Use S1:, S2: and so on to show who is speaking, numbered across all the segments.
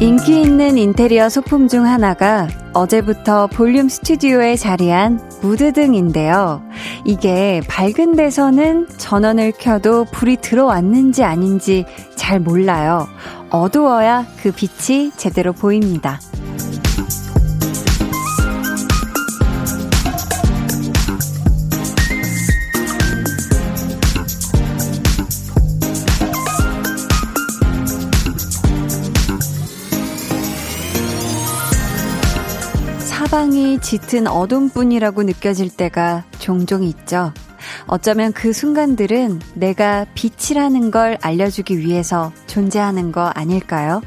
S1: 인기 있는 인테리어 소품 중 하나가 어제부터 볼륨 스튜디오에 자리한 무드등인데요. 이게 밝은 데서는 전원을 켜도 불이 들어왔는지 아닌지 잘 몰라요. 어두워야 그 빛이 제대로 보입니다. 사방이 짙은 어둠뿐이라고 느껴질 때가 종종 있죠. 어쩌면 그 순간들은 내가 빛이라는 걸 알려주기 위해서 존재하는 거 아닐까요?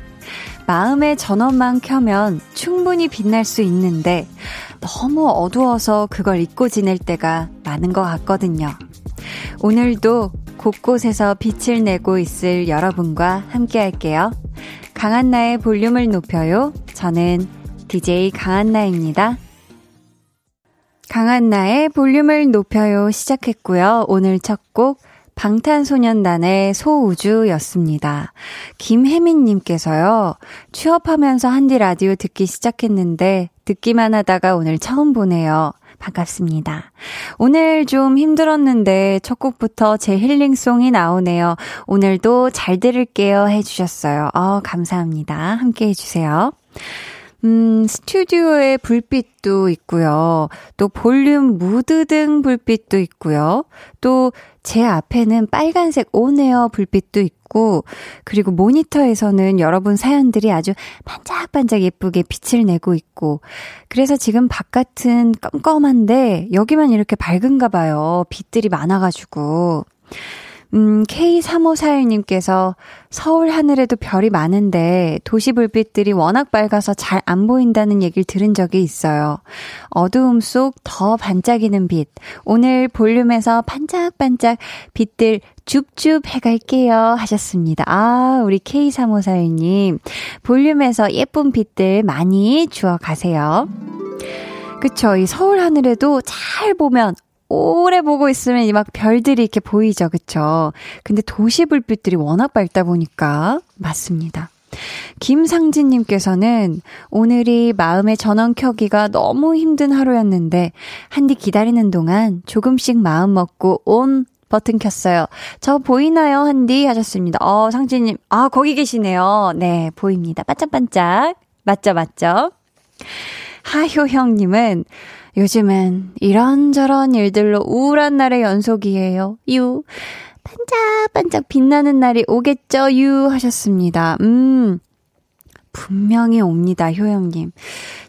S1: 마음의 전원만 켜면 충분히 빛날 수 있는데 너무 어두워서 그걸 잊고 지낼 때가 많은 것 같거든요. 오늘도 곳곳에서 빛을 내고 있을 여러분과 함께 할게요. 강한나의 볼륨을 높여요. 저는 DJ 강한나입니다. 강한 나의 볼륨을 높여요 시작했고요. 오늘 첫 곡 방탄소년단의 소우주였습니다. 김혜민님께서요, 취업하면서 한디 라디오 듣기 시작했는데, 듣기만 하다가 오늘 처음 보네요. 반갑습니다. 오늘 좀 힘들었는데 첫 곡부터 제 힐링송이 나오네요. 오늘도 잘 들을게요 해주셨어요. 어, 감사합니다. 함께 해주세요. 음, 스튜디오에 불빛도 있고요. 또 볼륨 무드 등 불빛도 있고요. 또 제 앞에는 빨간색 온에어 불빛도 있고, 그리고 모니터에서는 여러분 사연들이 아주 반짝반짝 예쁘게 빛을 내고 있고, 그래서 지금 바깥은 껌껌한데, 여기만 이렇게 밝은가 봐요. 빛들이 많아가지고. 음, K3541님께서 서울 하늘에도 별이 많은데 도시 불빛들이 워낙 밝아서 잘 안 보인다는 얘기를 들은 적이 있어요. 어두움 속 더 반짝이는 빛. 오늘 볼륨에서 반짝반짝 빛들 줍줍 해갈게요. 하셨습니다. 아, 우리 K3541님. 볼륨에서 예쁜 빛들 많이 주워 가세요. 그쵸. 이 서울 하늘에도 잘 보면 오래 보고 있으면 막 별들이 이렇게 보이죠. 그쵸? 근데 도시 불빛들이 워낙 밝다 보니까 맞습니다. 김상진님께서는 오늘이 마음의 전원 켜기가 너무 힘든 하루였는데 한디 기다리는 동안 조금씩 마음 먹고 온 버튼 켰어요. 저 보이나요, 한디? 하셨습니다. 어, 상진님, 아, 거기 계시네요. 네, 보입니다. 반짝반짝. 맞죠, 맞죠? 하효형님은 요즘은 이런저런 일들로 우울한 날의 연속이에요. 유. 반짝반짝 빛나는 날이 오겠죠, 유. 하셨습니다. 음. 분명히 옵니다, 효영님.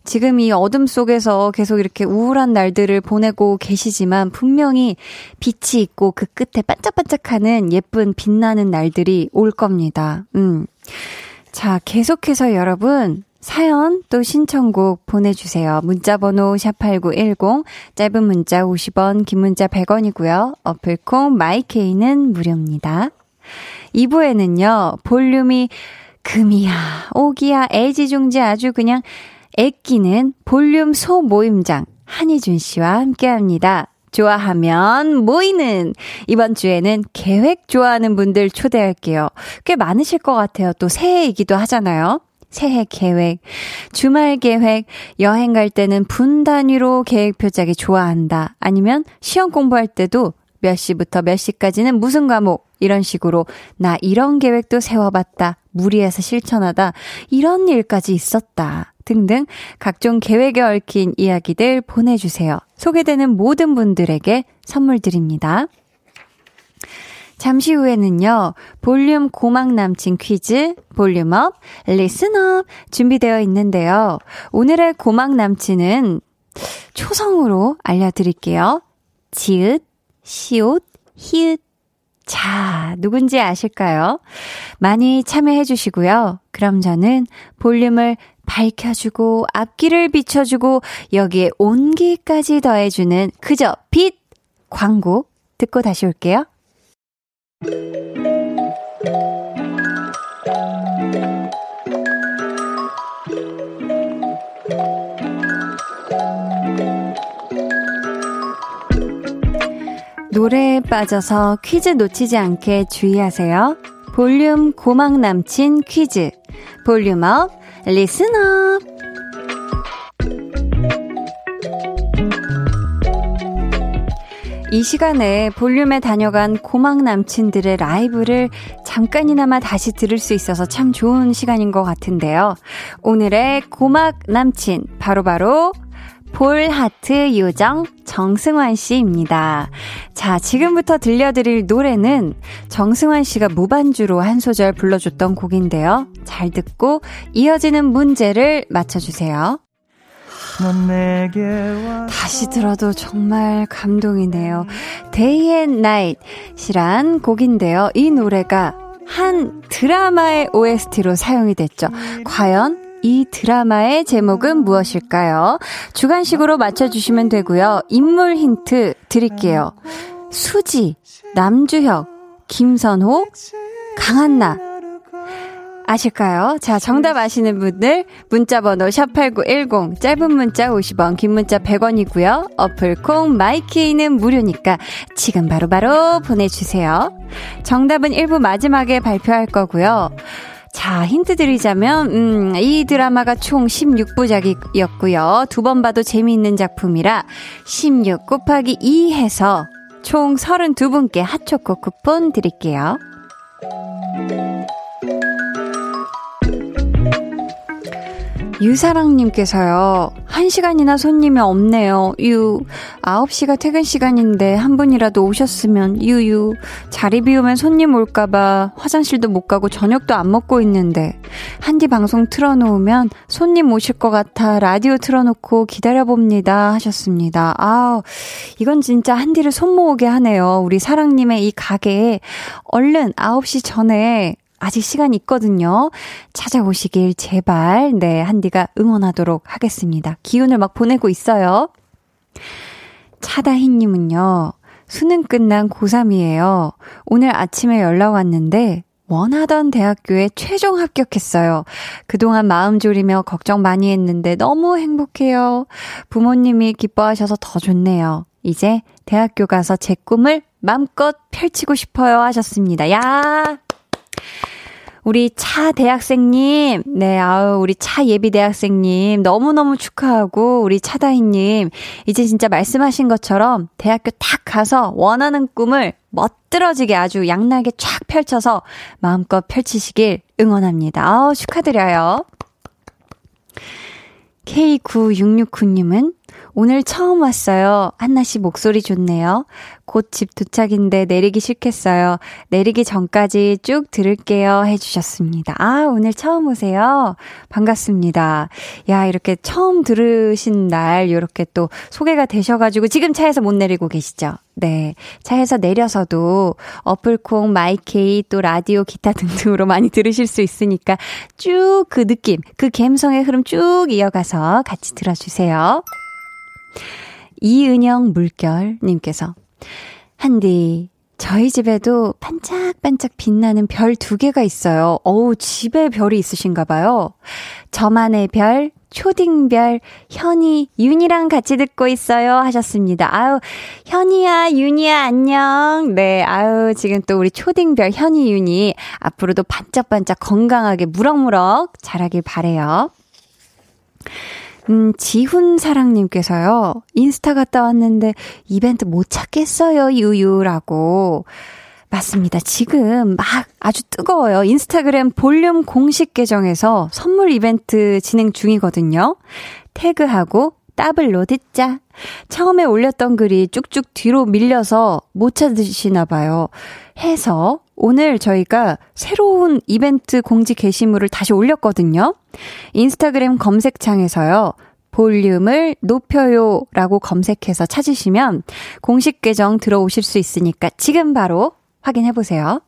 S1: 지금 이 어둠 속에서 계속 이렇게 우울한 날들을 보내고 계시지만 분명히 빛이 있고 그 끝에 반짝반짝하는 예쁜 빛나는 날들이 올 겁니다. 음. 자, 계속해서 여러분, 사연 또 신청곡 보내주세요. 문자번호 샵8910, 짧은 문자 50원, 긴 문자 100원이고요. 어플콩 마이케이는 무료입니다. 2부에는요, 볼륨이 금이야, 오기야, 애지중지 아주 그냥 애끼는 볼륨 소모임장 한희준 씨와 함께 합니다. 좋아하면 모이는 이번 주에는 계획 좋아하는 분들 초대할게요. 꽤 많으실 것 같아요. 또 새해이기도 하잖아요. 새해 계획, 주말 계획, 여행 갈 때는 분 단위로 계획표 짜기 좋아한다. 아니면 시험 공부할 때도 몇 시부터 몇 시까지는 무슨 과목, 이런 식으로 나 이런 계획도 세워봤다. 무리해서 실천하다. 이런 일까지 있었다. 등등 각종 계획에 얽힌 이야기들 보내주세요. 소개되는 모든 분들에게 선물 드립니다. 잠시 후에는요, 볼륨 고막 남친 퀴즈, volume up, listen up 준비되어 있는데요. 오늘의 고막 남친은 초성으로 알려드릴게요. 지읒, 시옷, 히읗. 자, 누군지 아실까요? 많이 참여해 주시고요. 그럼 저는 볼륨을 밝혀주고, 앞길을 비춰주고, 여기에 온기까지 더해주는 그저 빛! 광고 듣고 다시 올게요. 노래에 빠져서 퀴즈 놓치지 않게 주의하세요. 볼륨 고막 남친 퀴즈. Volume up, listen up. 이 시간에 볼륨에 다녀간 고막 남친들의 라이브를 잠깐이나마 다시 들을 수 있어서 참 좋은 시간인 것 같은데요. 오늘의 고막 남친, 바로바로 바로 볼하트 요정 정승환 씨입니다. 자, 지금부터 들려드릴 노래는 정승환 씨가 무반주로 한 소절 불러줬던 곡인데요. 잘 듣고 이어지는 문제를 맞춰주세요. 다시 들어도 정말 감동이네요. Day and Night이란 곡인데요. 이 노래가 한 드라마의 OST로 사용이 됐죠. 과연 이 드라마의 제목은 무엇일까요? 주관식으로 맞춰주시면 되고요. 인물 힌트 드릴게요. 수지, 남주혁, 김선호, 강한나. 아실까요? 자, 정답 아시는 분들 문자 번호 샵8910 짧은 문자 50원 긴 문자 100원이고요. 어플 콩 마이케이는 무료니까 지금 바로바로 바로 보내 주세요. 정답은 1부 마지막에 발표할 거고요. 자, 힌트 드리자면, 음, 이 드라마가 총 16부작이었고요. 두 번 봐도 재미있는 작품이라 16 곱하기 2 해서 총 32분께 핫초코 쿠폰 드릴게요. 유사랑님께서요, 한 시간이나 손님이 없네요. 유. 9시가 퇴근 시간인데 한 분이라도 오셨으면, 유유. 자리 비우면 손님 올까봐 화장실도 못 가고 저녁도 안 먹고 있는데, 한디 방송 틀어놓으면 손님 오실 것 같아 라디오 틀어놓고 기다려봅니다. 하셨습니다. 아 이건 진짜 한디를 손 모으게 하네요. 우리 사랑님의 이 가게에 얼른 9시 전에 아직 시간 있거든요. 찾아오시길 제발, 네, 한디가 응원하도록 하겠습니다. 기운을 막 보내고 있어요. 차다희님은요, 수능 끝난 고3이에요. 오늘 아침에 연락 왔는데, 원하던 대학교에 최종 합격했어요. 그동안 마음 졸이며 걱정 많이 했는데 너무 행복해요. 부모님이 기뻐하셔서 더 좋네요. 이제 대학교 가서 제 꿈을 맘껏 펼치고 싶어요 하셨습니다. 야! 우리 차 대학생님, 네, 아우, 우리 차 예비 대학생님, 너무너무 축하하고, 우리 차다희님, 이제 진짜 말씀하신 것처럼 대학교 딱 가서 원하는 꿈을 멋들어지게 아주 양날개 쫙 펼쳐서 마음껏 펼치시길 응원합니다. 아우, 축하드려요. K9669님은 오늘 처음 왔어요. 한나 씨 목소리 좋네요. 곧 집 도착인데 내리기 싫겠어요. 내리기 전까지 쭉 들을게요. 해주셨습니다. 아, 오늘 처음 오세요. 반갑습니다. 야, 이렇게 처음 들으신 날, 이렇게 또 소개가 되셔가지고 지금 차에서 못 내리고 계시죠? 네. 차에서 내려서도 어플콩, 마이케이, 또 라디오, 기타 등등으로 많이 들으실 수 있으니까 쭉 그 느낌, 그 감성의 흐름 쭉 이어가서 같이 들어주세요. 이은영 물결님께서 한디 저희 집에도 반짝반짝 빛나는 별 두 개가 있어요. 어우, 집에 별이 있으신가 봐요. 저만의 별, 초딩별, 현이, 윤이랑 같이 듣고 있어요. 하셨습니다. 아유, 현이야, 윤이야, 안녕. 네, 아유, 지금 또 우리 초딩별, 현이, 윤이 앞으로도 반짝반짝 건강하게 무럭무럭 자라길 바래요. 음, 지훈 사랑님께서요, 인스타 갔다 왔는데 이벤트 못 찾겠어요, 유유라고. 맞습니다. 지금 막 아주 뜨거워요. 인스타그램 볼륨 공식 계정에서 선물 이벤트 진행 중이거든요. 태그하고 더블로 듣자. 처음에 올렸던 글이 쭉쭉 뒤로 밀려서 못 찾으시나 봐요. 해서 오늘 저희가 새로운 이벤트 공지 게시물을 다시 올렸거든요. 인스타그램 검색창에서요. 볼륨을 높여요 라고 검색해서 찾으시면 공식 계정 들어오실 수 있으니까 지금 바로 확인해 보세요.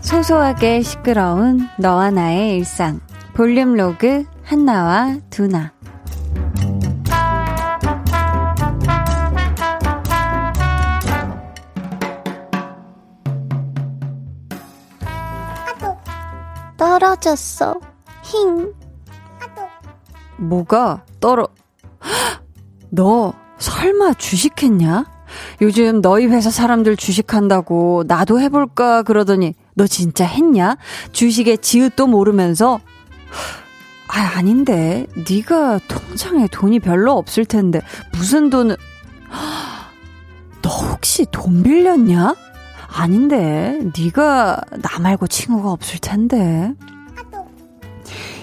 S1: 소소하게 시끄러운 너와 나의 일상. 볼륨 로그 한나와 두나.
S2: 떨어졌어. 힝.
S1: 뭐가 떨어, 너 설마 주식했냐? 요즘 너희 회사 사람들 주식한다고 나도 해볼까 그러더니 너 진짜 했냐? 주식의 지읒도 모르면서 아 아닌데. 네가 통장에 돈이 별로 없을 텐데. 무슨 돈을. 너 혹시 돈 빌렸냐? 아닌데. 네가 나 말고 친구가 없을 텐데.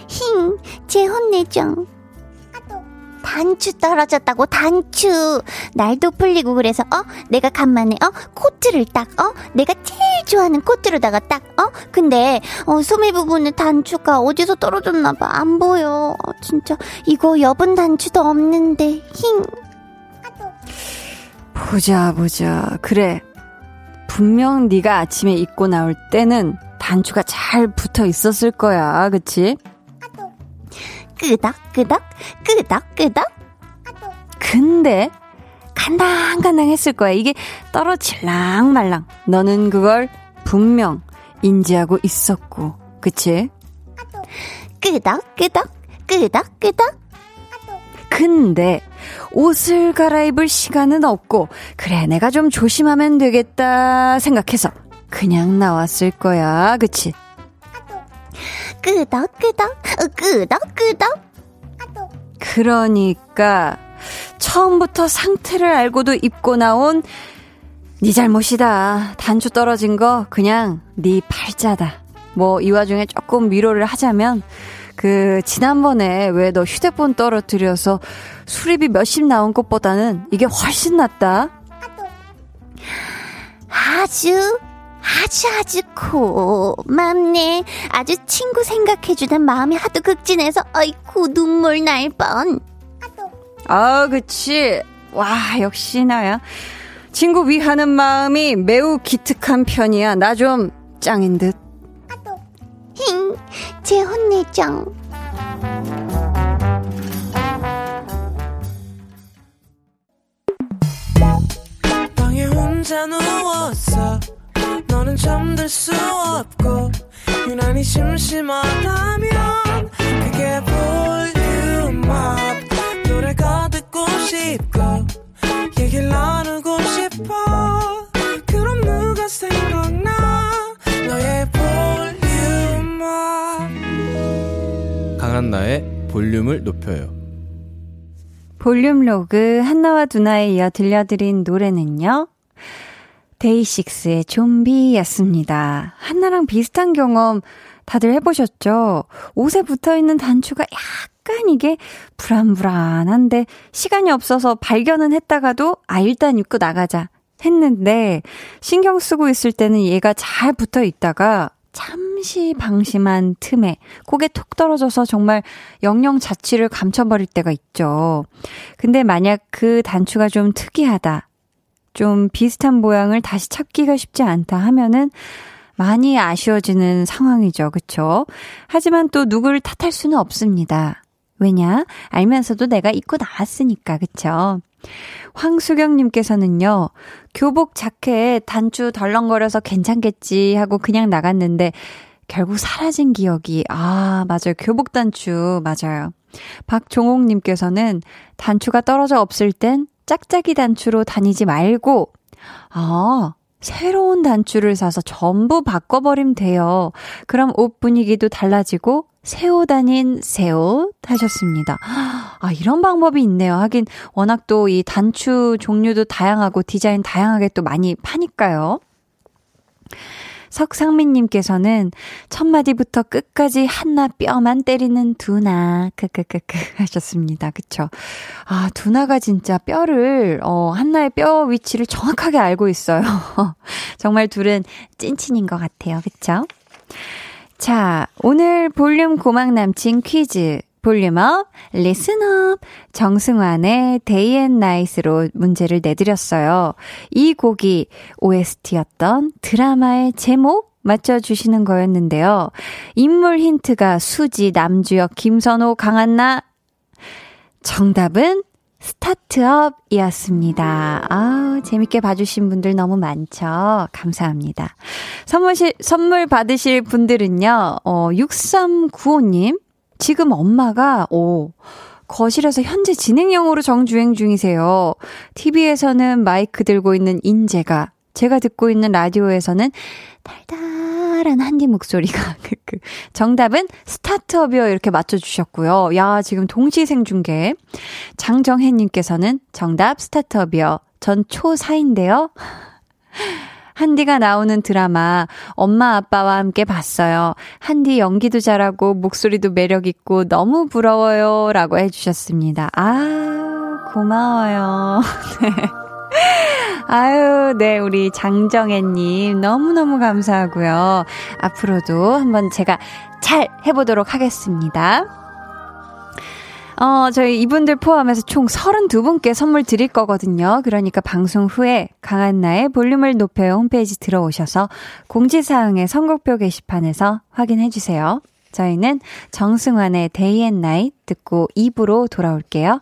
S2: 힝, 제 혼내죠. 단추 떨어졌다고 단추. 날도 풀리고 그래서 어? 내가 간만에 어? 코트를 딱 어? 내가 제일 좋아하는 코트로다가 딱 어? 근데 어 소매 부분에 단추가 어디서 떨어졌나 봐. 안 보여. 어, 진짜. 이거 여분 단추도 없는데. 힝.
S1: 보자 보자. 그래. 분명 네가 아침에 입고 나올 때는 단추가 잘 붙어 있었을 거야. 그치?
S2: 끄덕끄덕 끄덕끄덕
S1: 근데 간당간당 했을 거야. 이게 떨어질랑 말랑. 너는 그걸 분명 인지하고 있었고. 그치?
S2: 끄덕끄덕 끄덕끄덕
S1: 근데 옷을 갈아입을 시간은 없고 그래 내가 좀 조심하면 되겠다 생각해서 그냥 나왔을 거야. 그치?
S2: 끄덕끄덕 끄덕끄덕
S1: 그러니까 처음부터 상태를 알고도 입고 나온 네 잘못이다. 단추 떨어진 거 그냥 네 팔자다. 뭐 이 와중에 조금 위로를 하자면 그 지난번에 왜 너 휴대폰 떨어뜨려서 수리비 몇십 나온 것보다는 이게 훨씬 낫다.
S2: 아주 아주 아주 고맙네. 아주 친구 생각해주던 마음이 하도 극진해서 아이쿠 눈물 날 뻔.
S1: 아, 그치. 와, 역시 나야. 친구 위하는 마음이 매우 기특한 편이야. 나 좀 짱인 듯.
S2: 힝, 제 혼내정.
S3: 방에 혼자 누웠어 너는 잠들 수 없고 유난히 심심하다면 그게 볼륨업 노래가 듣고 싶고 얘기를 나누고 싶어 그럼 누가 생각나 너의 volume up
S4: 강한나의 볼륨을 높여요.
S1: 볼륨 로그 한나와 두나에 이어 들려드린 노래는요. 데이식스의 좀비였습니다. 한나랑 비슷한 경험 다들 해보셨죠? 옷에 붙어있는 단추가 약간 이게 불안불안한데 시간이 없어서 발견은 했다가도 아 일단 입고 나가자 했는데 신경 쓰고 있을 때는 얘가 잘 붙어 있다가 잠시 방심한 틈에 고개 톡 떨어져서 정말 영영 자취를 감춰버릴 때가 있죠. 근데 만약 그 단추가 좀 특이하다. 좀 비슷한 모양을 다시 찾기가 쉽지 않다 하면은 많이 아쉬워지는 상황이죠. 그쵸? 하지만 또 누구를 탓할 수는 없습니다. 왜냐? 알면서도 내가 입고 나왔으니까. 그쵸? 황수경님께서는요, 교복 자켓 단추 덜렁거려서 괜찮겠지 하고 그냥 나갔는데, 결국 사라진 기억이, 아, 맞아요. 교복 단추, 맞아요. 박종옥님께서는 단추가 떨어져 없을 땐 짝짝이 단추로 다니지 말고, 아, 새로운 단추를 사서 전부 바꿔버리면 돼요. 그럼 옷 분위기도 달라지고, 새옷 아닌 새옷 하셨습니다. 아, 이런 방법이 있네요. 하긴, 워낙 또 이 단추 종류도 다양하고 디자인 다양하게 또 많이 파니까요. 석상민님께서는 첫 마디부터 끝까지 한나 뼈만 때리는 두나 크크크크 하셨습니다. 그쵸? 아 두나가 진짜 뼈를 어 한나의 뼈 위치를 정확하게 알고 있어요. 정말 둘은 찐친인 것 같아요. 그쵸? 자 오늘 볼륨 고막 남친 퀴즈 volume up, listen up, 정승환의 Day and Night로 문제를 내드렸어요. 이 곡이 OST였던 드라마의 제목 맞춰주시는 거였는데요. 인물 힌트가 수지, 남주혁, 김선호, 강한나. 정답은 스타트업이었습니다. 아, 재밌게 봐주신 분들 너무 많죠? 감사합니다. 선물, 선물 받으실 분들은요, 어, 6395님, 지금 엄마가, 오, 거실에서 현재 진행형으로 정주행 중이세요. TV에서는 마이크 들고 있는 인재가, 제가 듣고 있는 라디오에서는 달달한 한디 목소리가 그, 그 정답은 스타트업이요 이렇게 맞춰주셨고요. 야 지금 동시 생중계 장정혜님께서는 정답 스타트업이요. 전 초4인데요. 한디가 나오는 드라마 엄마 아빠와 함께 봤어요. 한디 연기도 잘하고 목소리도 매력 있고 너무 부러워요. 라고 해 주셨습니다. 아, 고마워요. 네. 아유, 네, 우리 장정혜님, 너무너무 감사하고요. 앞으로도 한번 제가 잘 해보도록 하겠습니다. 어, 저희 이분들 포함해서 총 32분께 선물 드릴 거거든요. 그러니까 방송 후에 강한나의 볼륨을 높여요 홈페이지 들어오셔서 공지사항의 선곡표 게시판에서 확인해 주세요. 저희는 정승환의 Day and Night 듣고 2부로 돌아올게요.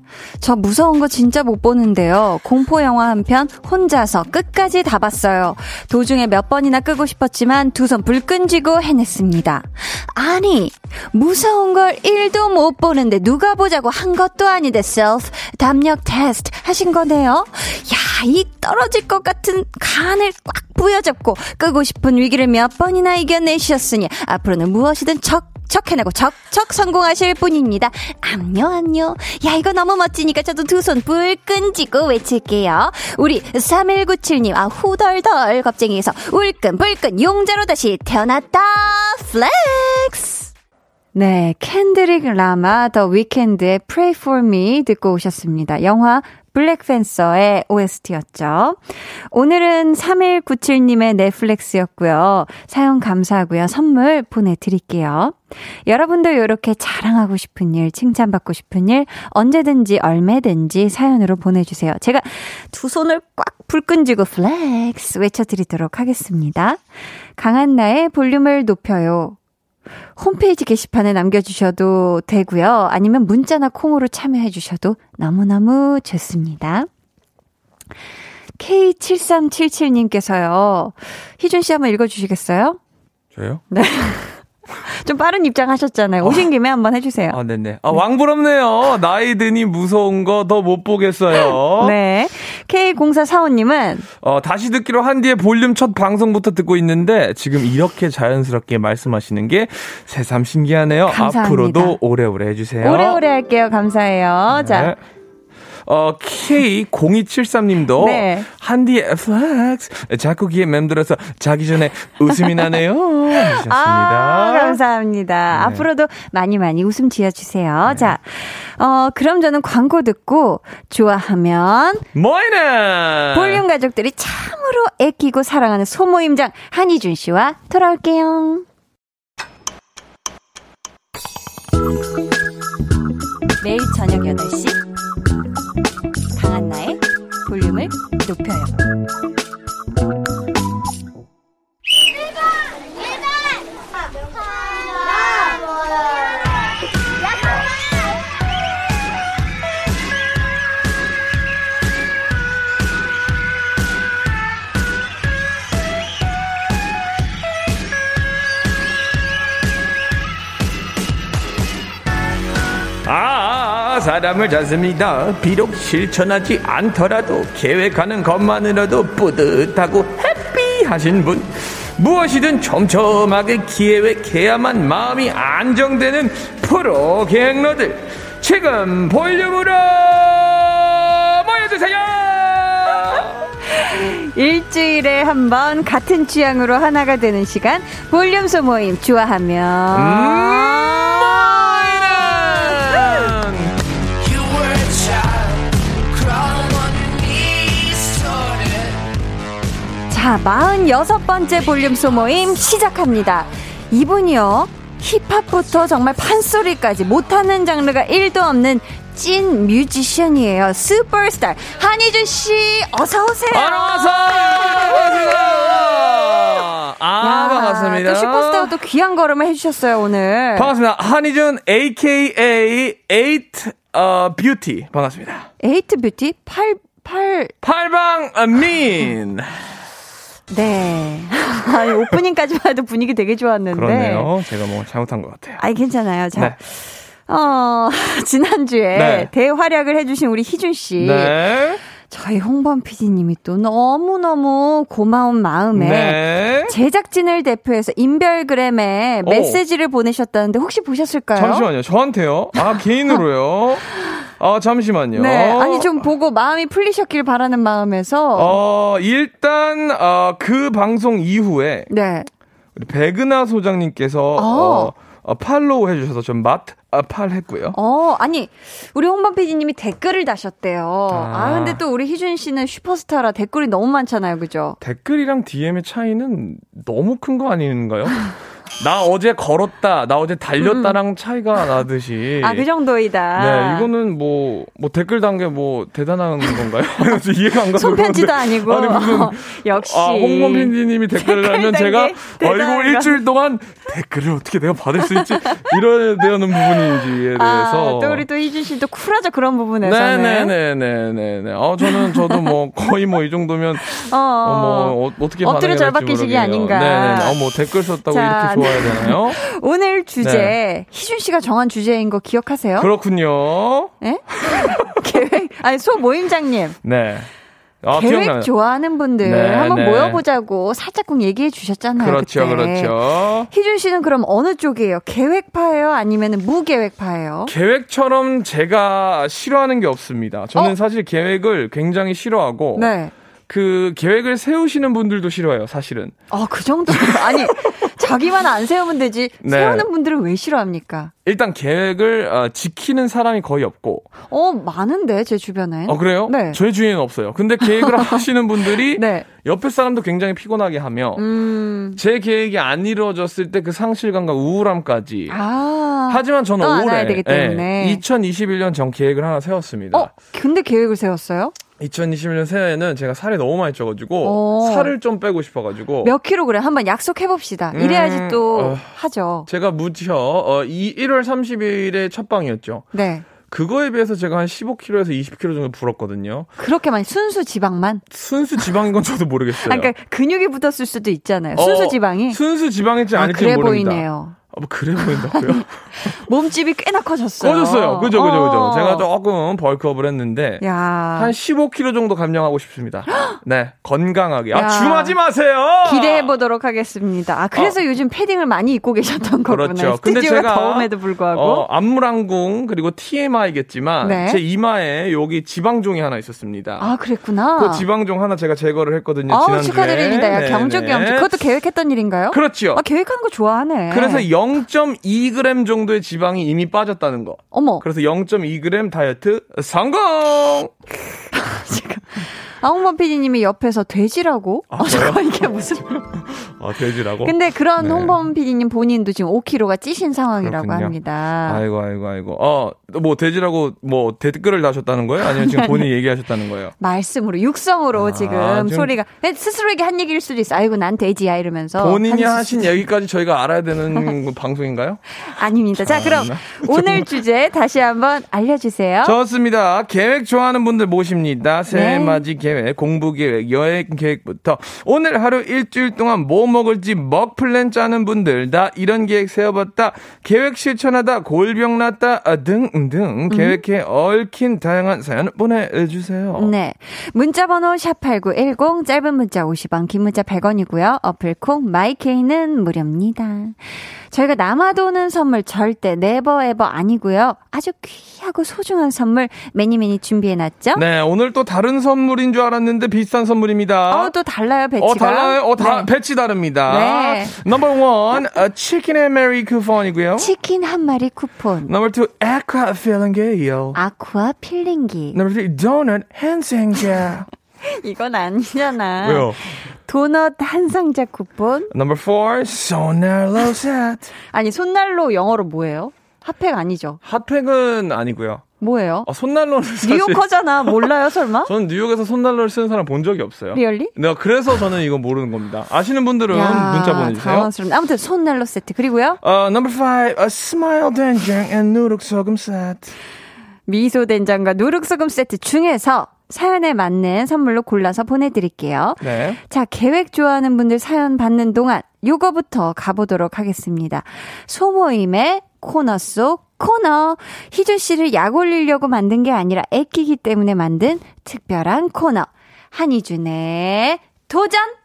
S1: 저 무서운 거 진짜 못 보는데요. 공포 영화 한 편 혼자서 끝까지 다 봤어요. 도중에 몇 번이나 끄고 싶었지만 두 손 불끈 쥐고 해냈습니다. 아니, 무서운 걸 1도 못 보는데 누가 보자고 한 것도 아닌데 셀프 담력 테스트 하신 거네요. 야, 이 떨어질 것 같은 간을 꽉 부여잡고 끄고 싶은 위기를 몇 번이나 이겨내셨으니 앞으로는 무엇이든 척척 해내고 척척 성공하실 분입니다. 암요, 암요. 야, 이거 너무 멋지니까 저도 두 손 불끈 쥐고 외칠게요. 우리 3197님, 아, 후덜덜 겁쟁이에서 울끈불끈 용자로 다시 태어났다. Flex! 네, 켄드릭 라마 더 위켄드의 Pray for Me 듣고 오셨습니다. 영화 블랙 팬서의 OST였죠. 오늘은 3197님의 flex였고요. 사연 감사하고요. 선물 보내드릴게요. 여러분도 이렇게 자랑하고 싶은 일, 칭찬받고 싶은 일 언제든지 얼매든지 사연으로 보내주세요. 제가 두 손을 꽉 불끈 쥐고 flex 외쳐드리도록 하겠습니다. 강한나의 볼륨을 높여요. 홈페이지 게시판에 남겨주셔도 되고요. 아니면 문자나 콩으로 참여해주셔도 너무너무 좋습니다. K7377님께서요. 희준 씨 한번 읽어주시겠어요?
S5: 저요?
S1: 네. 좀 빠른 입장하셨잖아요. 오신 김에 한번 해주세요.
S5: 아, 네네. 아, 왕부럽네요. 나이 드니 무서운 거 더 못 보겠어요.
S1: 네. K0445님은,
S5: 어, 다시 듣기로 한 뒤에 볼륨 첫 방송부터 듣고 있는데 지금 이렇게 자연스럽게 말씀하시는 게 새삼 신기하네요.
S1: 감사합니다.
S5: 앞으로도 오래오래 해주세요.
S1: 오래오래 할게요. 감사해요.
S5: 네.
S1: 자.
S5: 어, K0273님도
S1: 네.
S5: 한디의 flex 자꾸 귀에 맴돌아서 자기 전에 웃음이 나네요. 하셨습니다.
S1: 아, 감사합니다.
S5: 네.
S1: 앞으로도 많이 많이 웃음 지어주세요. 자, 어, 그럼 저는 광고 듣고 좋아하면
S5: 모이는
S1: 볼륨 가족들이 참으로 애끼고 사랑하는 소모임장 한희준 씨와 돌아올게요. 매일 저녁 8시 강한나의 볼륨을 높여요.
S5: 아, 사람을 찾습니다. 비록 실천하지 않더라도 계획하는 것만으로도 뿌듯하고 해피하신 분. 무엇이든 촘촘하게 기획해야만 마음이 안정되는 프로 계획러들. 지금 볼륨으로 모여주세요!
S1: 일주일에 한 번 같은 취향으로 하나가 되는 시간 볼륨소 모임 좋아하면
S3: You
S1: 자, 46번째 볼륨 소 모임 시작합니다. 이분이요. 힙합부터 정말 판소리까지 못하는 장르가 1도 없는 찐 뮤지션이에요. 슈퍼스타 한희준 씨 어서 오세요.
S5: 안녕하세요. 반갑습니다. 아,
S1: 야,
S5: 반갑습니다.
S1: 또 슈퍼스타가 또 귀한 걸음을 해주셨어요 오늘.
S5: 반갑습니다. 한희준 AKA eight 어, 뷰티 반갑습니다.
S1: eight beauty 8 8
S5: 팔방 어, 미인.
S1: 네. 아니 오프닝까지만 해도 분위기 되게 좋았는데.
S5: 그렇네요. 제가 뭐 잘못한 것 같아요.
S1: 아니 괜찮아요. 자.
S5: 네.
S1: 어, 지난주에
S5: 네.
S1: 대활약을 해주신 우리 희준 씨.
S5: 네.
S1: 저희 홍범 PD님이 또 너무너무 고마운 마음에
S5: 네.
S1: 제작진을 대표해서 인별그램에
S5: 오.
S1: 메시지를 보내셨다는데 혹시 보셨을까요?
S5: 잠시만요. 저한테요? 아, 개인으로요? 아, 잠시만요.
S1: 네. 아니, 좀 보고 마음이 풀리셨길 바라는 마음에서.
S5: 어, 일단, 어, 그 방송 이후에,
S1: 네.
S5: 우리 백은하 소장님께서, 어, 어, 팔로우 해주셔서 좀 맛, 아, 팔 했고요.
S1: 어, 아니, 우리 홍범 PD님이 댓글을 다셨대요. 아.
S5: 아.
S1: 근데 또 우리 희준 씨는 슈퍼스타라 댓글이 너무 많잖아요. 그죠?
S5: 댓글이랑 DM의 차이는 너무 큰 거 아닌가요? 나 어제 걸었다, 나 어제 달렸다랑 차이가 나듯이.
S1: 아, 그 정도이다.
S5: 네, 이거는 뭐, 뭐 댓글 단계 뭐 대단한 건가요? 이해가 안 가서.
S1: 손편지도. 아니고.
S5: 아니, 무슨.
S1: 역시.
S5: 아, 홍범 PD님이 댓글을
S1: 단계
S5: 제가, 아이고,
S1: 거.
S5: 일주일 동안 댓글을 어떻게 내가 받을 수 있지? 이래야 되는 부분인지에 대해서.
S1: 아, 또 우리 또 희준 씨도 쿨하죠. 그런 부분에서는.
S5: 네네네네네네. 어, 저는, 저도 뭐, 거의 뭐, 이 정도면,
S1: 어,
S5: 어, 뭐, 어, 어떻게
S1: 엎드려
S5: 반응해야
S1: 절
S5: 될지
S1: 박히시기
S5: 모르겠네요.
S1: 아닌가.
S5: 네네네. 어, 뭐, 댓글 썼다고
S1: 자,
S5: 이렇게 좋아야 되나요?
S1: 오늘 주제
S5: 네.
S1: 희준 씨가 정한 주제인 거 기억하세요?
S5: 그렇군요.
S1: 예? 계획 아니 소 모임장님
S5: 네. 아,
S1: 계획
S5: 기억나요.
S1: 좋아하는 분들
S5: 네,
S1: 한번
S5: 네.
S1: 모여보자고 살짝쿵 얘기해 주셨잖아요.
S5: 그렇죠,
S1: 그때.
S5: 그렇죠.
S1: 희준 씨는 그럼 어느 쪽이에요? 계획파예요? 아니면 무계획파예요?
S5: 계획처럼 제가 싫어하는 게 없습니다. 저는
S1: 어?
S5: 사실 계획을 굉장히 싫어하고
S1: 네.
S5: 그 계획을 세우시는 분들도 싫어해요, 사실은.
S1: 아, 그 정도. 아니, 자기만 안 세우면 되지.
S5: 네.
S1: 세우는 분들은 왜 싫어합니까?
S5: 일단 계획을 어, 지키는 사람이 거의 없고.
S1: 어, 많은데, 제 주변엔.
S5: 어 그래요?
S1: 네.
S5: 저희 주위에는 없어요. 근데 계획을 하시는 분들이
S1: 네.
S5: 옆에 사람도 굉장히 피곤하게 하며
S1: 음.
S5: 제 계획이 안 이루어졌을 때 그 상실감과 우울함까지.
S1: 아.
S5: 하지만 저는
S1: 또
S5: 올해
S1: 되기 때문에.
S5: 예, 2021년 전 계획을 하나 세웠습니다.
S1: 어, 근데 계획을 세웠어요?
S5: 2021년 새해에는 제가 살이 너무 많이 쪄가지고
S1: 어.
S5: 살을 좀 빼고 싶어가지고
S1: 몇 킬로그램 한번 약속해 봅시다. 이래야지
S5: 음,
S1: 또
S5: 어.
S1: 하죠.
S5: 제가 무려 어, 이 1월 30일에 첫 방이었죠.
S1: 네.
S5: 그거에 비해서 제가 한 15kg에서 20kg 정도 불었거든요.
S1: 그렇게만 순수 지방만.
S5: 순수 지방인 건 저도 모르겠어요.
S1: 아, 그러니까 근육이 붙었을 수도 있잖아요. 순수
S5: 어,
S1: 지방이.
S5: 순수 지방일지
S1: 아,
S5: 아닐지
S1: 그래
S5: 모릅니다.
S1: 보이네요.
S5: 아, 뭐 그래 보인다고요?
S1: 몸집이 꽤나 커졌어요.
S5: 꺼졌어요. 그죠, 그죠, 그죠.
S1: 어.
S5: 제가 조금 벌크업을 했는데
S1: 야.
S5: 한 15kg 정도 감량하고 싶습니다. 네, 건강하게.
S1: 야.
S5: 아, 줌하지 마세요.
S1: 기대해 보도록 하겠습니다. 아, 그래서 요즘 패딩을 많이 입고 계셨던 거구나.
S5: 어. 그렇죠. 근데 제가
S1: 더움에도 불구하고.
S5: 어, 안무랑궁 그리고 TMI겠지만
S1: 네.
S5: 제 이마에 여기 지방종이 하나 있었습니다.
S1: 아, 그랬구나.
S5: 그 지방종 하나 제가 제거를 했거든요.
S1: 아우,
S5: 지난주에.
S1: 축하드립니다. 야,
S5: 네네.
S1: 경주기 엄청. 그것도 계획했던 일인가요?
S5: 그렇죠.
S1: 아, 계획하는 거 좋아하네.
S5: 그래서 0.2g 정도의 지방이 이미 빠졌다는 거.
S1: 어머.
S5: 그래서 0.2g 다이어트 성공.
S1: 아웅범 PD님이 옆에서 돼지라고? 아, 잠깐 이게 무슨.
S5: 아 돼지라고?
S1: 근데 그런
S5: 네.
S1: 홍범 PD님 본인도 지금 5kg가 찌신 상황이라고
S5: 그렇군요.
S1: 합니다.
S5: 아이고 아이고 아이고. 어뭐 돼지라고 뭐 댓글을 다셨다는 거예요? 아니면 지금 본인이 얘기하셨다는 거예요?
S1: 말씀으로 육성으로
S5: 아,
S1: 지금
S5: 지금-
S1: 소리가 스스로에게 한 얘기일 수도 있어. 아이고 난 돼지야 이러면서
S5: 본인이
S1: 한
S5: 하신 얘기까지 저희가 알아야 되는 방송인가요?
S1: 아닙니다. 자 그럼
S5: 네.
S1: 오늘 주제 다시 한번 알려주세요.
S5: 좋습니다. 계획 좋아하는 분들 모십니다. 새해
S1: 네.
S5: 맞이 계획 공부 계획, 여행 계획부터 오늘 하루 일주일 동안 뭐 먹을지 먹 플랜 짜는 분들 다 이런 계획 세워봤다. 계획 실천하다 골병 났다 아, 등등 계획에 얽힌 다양한 사연 보내주세요.
S1: 네. 문자번호 샵8910, 짧은 문자 50원, 긴 문자 100원이고요. 어플 콩, 마이케이는 무료입니다. 저희가 남아도는 선물 절대 never ever 아니고요. 아주 귀하고 소중한 선물 many many 준비해놨죠?
S5: 네, 오늘 또 다른 선물인 줄 알았는데 비슷한 선물입니다.
S1: 어, 또 달라요, 배치가.
S5: 어, 달라요? 어, 다,
S1: 네.
S5: 배치 다릅니다.
S1: 네.
S5: number one, 치킨 한 마리 쿠폰이고요.
S1: 치킨 한 마리 쿠폰.
S5: number two, aqua 필링기요.
S1: 아쿠아 필링기.
S5: number three, 도넛 한 상자.
S1: 이건 아니잖아.
S5: 왜요?
S1: 도넛 한 상자 쿠폰.
S5: number four, 손난로 세트.
S1: 아니, 손난로 영어로 뭐예요? 핫팩 아니죠?
S5: 핫팩은 아니고요.
S1: 뭐예요?
S5: 어, 손난로는 사실
S1: 뉴요커잖아. 몰라요, 설마?
S5: 저는 뉴욕에서 손난로를 쓰는 사람 본 적이 없어요.
S1: Really?
S5: 내가 그래서 저는 이거 모르는 겁니다. 아시는 분들은 문자 보내주세요.
S1: 당황스럽네. 아무튼 손난로 세트. 그리고요.
S5: 어, number 5, a smile 된장 and 누룩 소금 세트.
S1: 미소 된장과 누룩 소금 세트 중에서 사연에 맞는 선물로 골라서 보내드릴게요.
S5: 네.
S1: 자, 계획 좋아하는 분들 사연 받는 동안 요거부터 가보도록 하겠습니다. 소모임의 코너 속 코너. 희준 씨를 약 올리려고 만든 게 아니라 애끼기 때문에 만든 특별한 코너. 한희준의 도전!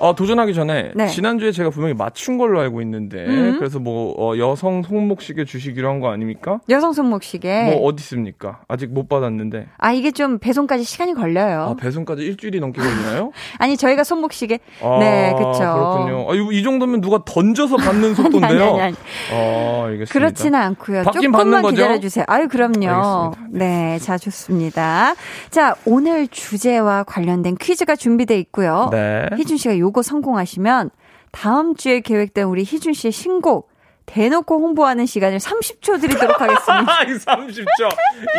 S5: 어, 도전하기 전에
S1: 네.
S5: 지난주에 제가 분명히 맞춘 걸로 알고 있는데
S1: 음.
S5: 그래서 뭐 어, 여성 손목시계 주시기로 한 거 아닙니까?
S1: 여성 손목시계.
S5: 뭐 어디 있습니까? 아직 못 받았는데.
S1: 아, 이게 좀 배송까지 시간이 걸려요.
S5: 아, 배송까지 일주일이 넘게 걸리나요?
S1: 아니, 저희가 손목시계.
S5: 아,
S1: 네, 그쵸.
S5: 그렇군요. 아, 이, 이 정도면 누가 던져서 받는 속도인데요.
S1: 아니, 아니, 아니.
S5: 어, 알겠습니다.
S1: 그렇지는 않고요. 조금만
S5: 받는 거죠?
S1: 기다려주세요. 아유, 그럼요.
S5: 알겠습니다.
S1: 네, 자, 좋습니다. 자, 오늘 주제와 관련된 퀴즈가 준비되어 있고요.
S5: 네.
S1: 희준 씨가 요거 성공하시면 다음 주에 계획된 우리 희준 씨의 신곡 대놓고 홍보하는 시간을 30초 드리도록 하겠습니다.
S5: 30초.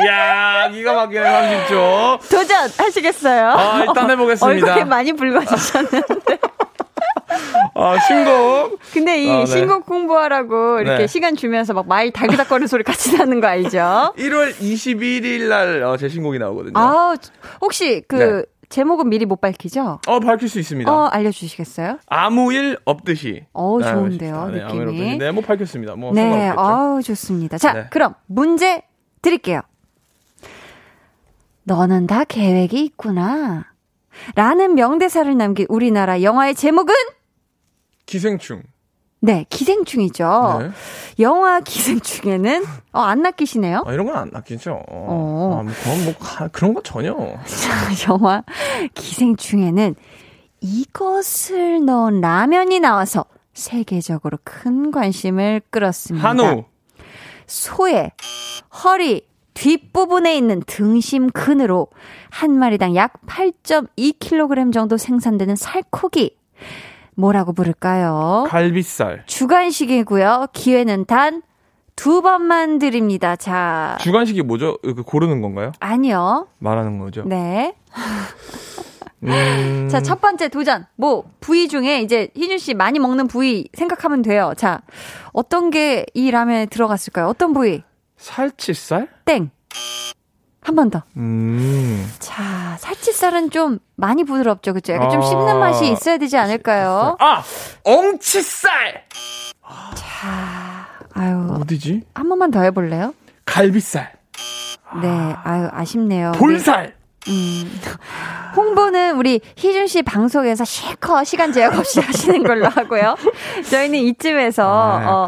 S5: 이야, 기가 막히네, 30초.
S1: 도전하시겠어요?
S5: 아, 일단 해보겠습니다.
S1: 얼굴이 많이 붉어지셨는데.
S5: 아, 신곡.
S1: 근데 이
S5: 아, 네.
S1: 신곡 홍보하라고 이렇게
S5: 네.
S1: 시간 주면서 막 마일 달그닥거리는 소리 같이 나는 거 알죠?
S5: 1월 21일 날, 어, 제 신곡이 나오거든요.
S1: 아, 혹시 그
S5: 네.
S1: 제목은 미리 못 밝히죠?
S5: 어, 밝힐 수 있습니다.
S1: 어, 알려주시겠어요?
S5: 아무 일 없듯이.
S1: 어,
S5: 네,
S1: 좋은데요.
S5: 네, 아무 일
S1: 느낌이.
S5: 없듯이. 네, 뭐 밝혔습니다. 뭐
S1: 네. 아우, 좋습니다. 자,
S5: 네.
S1: 그럼 문제 드릴게요. 너는 다 계획이 있구나. 라는 명대사를 남긴 우리나라 영화의 제목은?
S5: 기생충.
S1: 네, 기생충이죠.
S5: 네.
S1: 영화 기생충에는, 어, 안 낚이시네요?
S5: 아, 이런 건 안 낚이죠.
S1: 어.
S5: 어. 아, 뭐, 그건 뭐, 가- 그런 거 전혀.
S1: 영화 기생충에는 이것을 넣은 라면이 나와서 세계적으로 큰 관심을 끌었습니다.
S5: 한우.
S1: 소의 허리 뒷부분에 있는 등심 근으로 한 마리당 약 8.2kg 정도 생산되는 살코기. 뭐라고 부를까요?
S5: 갈비살.
S1: 주간식이고요. 기회는 단 두 번만 드립니다. 자,
S5: 주간식이 뭐죠? 그 고르는 건가요?
S1: 아니요.
S5: 말하는 거죠.
S1: 네.
S5: 음,
S1: 자, 첫 번째 도전. 뭐, 부위 중에 이제 희준 씨 많이 먹는 부위 생각하면 돼요. 자, 어떤 게 이 라면에 들어갔을까요? 어떤 부위?
S5: 살치살?
S1: 땡. 한 번 더.
S5: 음.
S1: 자, 살치살은 좀 많이 부드럽죠. 그죠? 약간 좀
S5: 아.
S1: 씹는 맛이 있어야 되지 않을까요?
S5: 아! 엉치살!
S1: 자, 아유,
S5: 어디지?
S1: 한 번만 더 해볼래요?
S5: 갈비살.
S1: 네, 아유, 아쉽네요.
S5: 볼살!
S1: 음. 홍보는 우리 희준 씨 방송에서 실컷 시간 제약 없이 하시는 걸로 하고요. 저희는 이쯤에서
S5: 아,
S1: 어.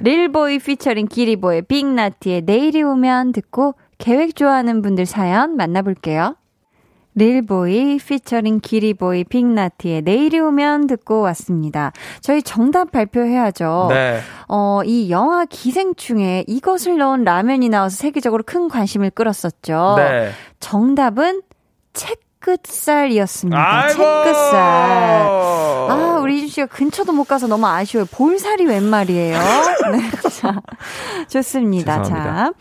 S1: 릴보이 피처링 기리보의 빅나티의 내일이 오면 듣고 계획 좋아하는 분들 사연 만나볼게요. 릴보이 피처링 기리보이 빅나티의 내일이 오면 듣고 왔습니다. 저희 정답 발표해야죠.
S5: 네.
S1: 어, 이 영화 기생충에 이것을 넣은 라면이 나와서 세계적으로 큰 관심을 끌었었죠.
S5: 네.
S1: 정답은 채끝살이었습니다. 채끝살. 아, 우리 이준 씨가 근처도 못 가서 너무 아쉬워요. 볼살이 웬 말이에요? 네. 자, 좋습니다.
S5: 죄송합니다.
S1: 자,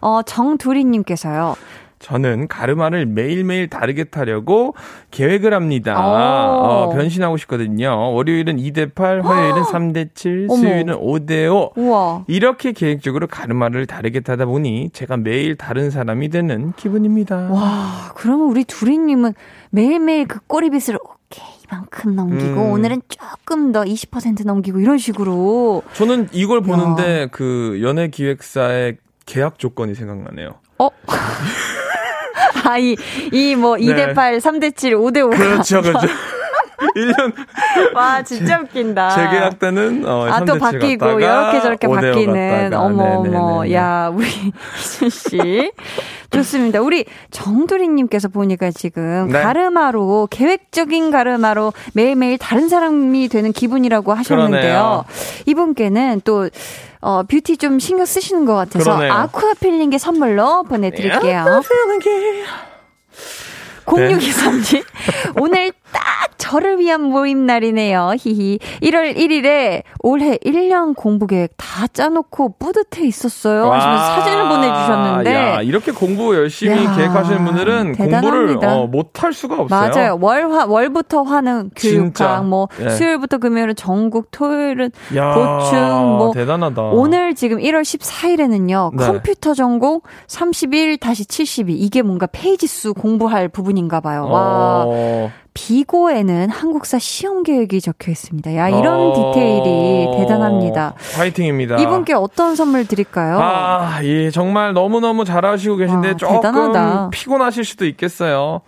S1: 어, 정두리님께서요.
S5: 저는 가르마를 매일매일 다르게 타려고 계획을 합니다.
S1: 오.
S5: 어, 변신하고 싶거든요. 월요일은 2대 8, 화요일은 3대7,
S1: 어머.
S5: 수요일은 5대 5.
S1: 우와.
S5: 이렇게 계획적으로 가르마를 다르게 타다 보니 제가 매일 다른 사람이 되는 기분입니다.
S1: 와, 그러면 우리 두리님은 매일매일 그 꼬리빗을 오케이, 이만큼 넘기고,
S5: 음.
S1: 오늘은 조금 더 20% 넘기고, 이런 식으로.
S5: 저는 이걸 보는데 그 연예 기획사의 계약 조건이 생각나네요.
S1: 어? 아, 이, 이 뭐,
S5: 네.
S1: 2대8, 3대7, 5대5.
S5: 그렇죠, 그렇죠. 1년
S1: 와, 진짜 웃긴다.
S5: 재계약 때는 어,
S1: 아, 또
S5: 3대7
S1: 바뀌고, 이렇게 저렇게
S5: 5대5
S1: 바뀌는.
S5: 갔다가.
S1: 어머, 어머. 야, 우리 희준 씨. 좋습니다. 우리 정두리님께서 보니까 지금
S5: 네.
S1: 가르마로, 계획적인 가르마로 매일매일 다른 사람이 되는 기분이라고 하셨는데요.
S5: 그러네요.
S1: 이분께는 또, 어, 뷰티 좀 신경 쓰시는 것 같아서
S5: 그러네요.
S1: 아쿠아 필링기 선물로 보내드릴게요. 0623님, 오늘 딱 저를 위한 모임 날이네요. 히히. 1월 1일에 올해 1년 공부 계획 다 짜놓고 뿌듯해 있었어요. 하시면서 사진을 보내주셨는데.
S5: 야, 이렇게 공부 열심히
S1: 야,
S5: 계획하시는 분들은 공부를
S1: 대단합니다.
S5: 어, 못할 수가 없어요.
S1: 맞아요. 월, 화, 월부터 화는. 교육학, 뭐,
S5: 예.
S1: 수요일부터 금요일은 전국, 토요일은
S5: 야,
S1: 보충, 뭐,
S5: 대단하다.
S1: 오늘 지금 1월 14일에는요,
S5: 네.
S1: 컴퓨터 전공 31 다시 72. 이게 뭔가 페이지 수 공부할 부분인가 봐요. 와.
S5: 어,
S1: 비고에는 한국사 시험 계획이 적혀 있습니다. 야, 이런
S5: 어,
S1: 디테일이 대단합니다.
S5: 파이팅입니다.
S1: 이분께 어떤 선물 드릴까요?
S5: 아, 예, 정말 너무너무 잘하시고 계신데
S1: 와,
S5: 조금
S1: 대단하다.
S5: 피곤하실 수도 있겠어요.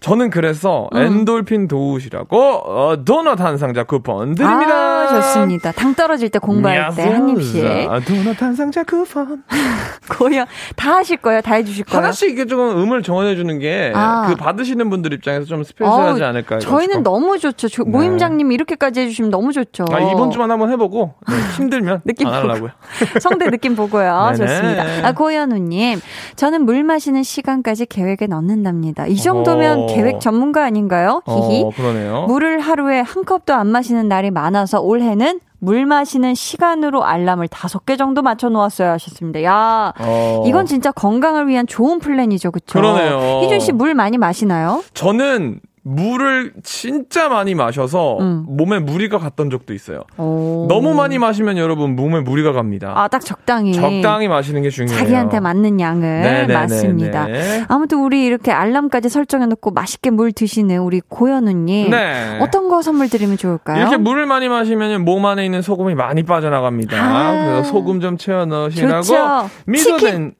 S5: 저는 그래서
S1: 음.
S5: 엔돌핀 돋우시라고 어, 도넛 한 상자 쿠폰 드립니다.
S1: 아, 좋습니다. 당 떨어질 때 공부할 때 한 입씩.
S5: 아, 도넛 한 상자 쿠폰.
S1: 고요. 다 하실 거예요? 다 해주실 거예요?
S5: 하나씩 이게 조금 음을 정해주는 게그
S1: 아.
S5: 받으시는 분들 입장에서 좀 스페셜하지 않을까요?
S1: 저희는 너무 좋죠. 조- 모임장님 이렇게까지 해주시면 너무 좋죠.
S5: 아, 이번 주만 한번 해보고 네, 힘들면
S1: 느낌
S5: 안 하려고요.
S1: 성대 느낌 보고요.
S5: 네네.
S1: 좋습니다. 아, 고현우님. 저는 물 마시는 시간까지 계획에 넣는답니다. 이 정도면
S5: 어.
S1: 계획 전문가 아닌가요? 히히.
S5: 어, 그러네요.
S1: 물을 하루에 한 컵도 안 마시는 날이 많아서 올해는 물 마시는 시간으로 알람을 다섯 개 정도 맞춰 놓았어요 하셨습니다. 야,
S5: 어.
S1: 이건 진짜 건강을 위한 좋은 플랜이죠, 그렇죠?
S5: 그러네요.
S1: 희준 씨 물 많이 마시나요?
S5: 저는 물을 진짜 많이 마셔서
S1: 음.
S5: 몸에 무리가 갔던 적도 있어요.
S1: 오.
S5: 너무 많이 마시면 여러분 몸에 무리가 갑니다.
S1: 아, 딱 적당히.
S5: 적당히 마시는 게 중요해요.
S1: 자기한테 맞는 양을
S5: 네네네네.
S1: 맞습니다. 아무튼 우리 이렇게 알람까지 설정해 놓고 맛있게 물 드시는 우리 고현우님
S5: 네.
S1: 어떤 거 선물 드리면 좋을까요?
S5: 이렇게 물을 많이 마시면 몸 안에 있는 소금이 많이 빠져나갑니다.
S1: 아.
S5: 그래서 소금 좀 채워 넣으시라고. 미소된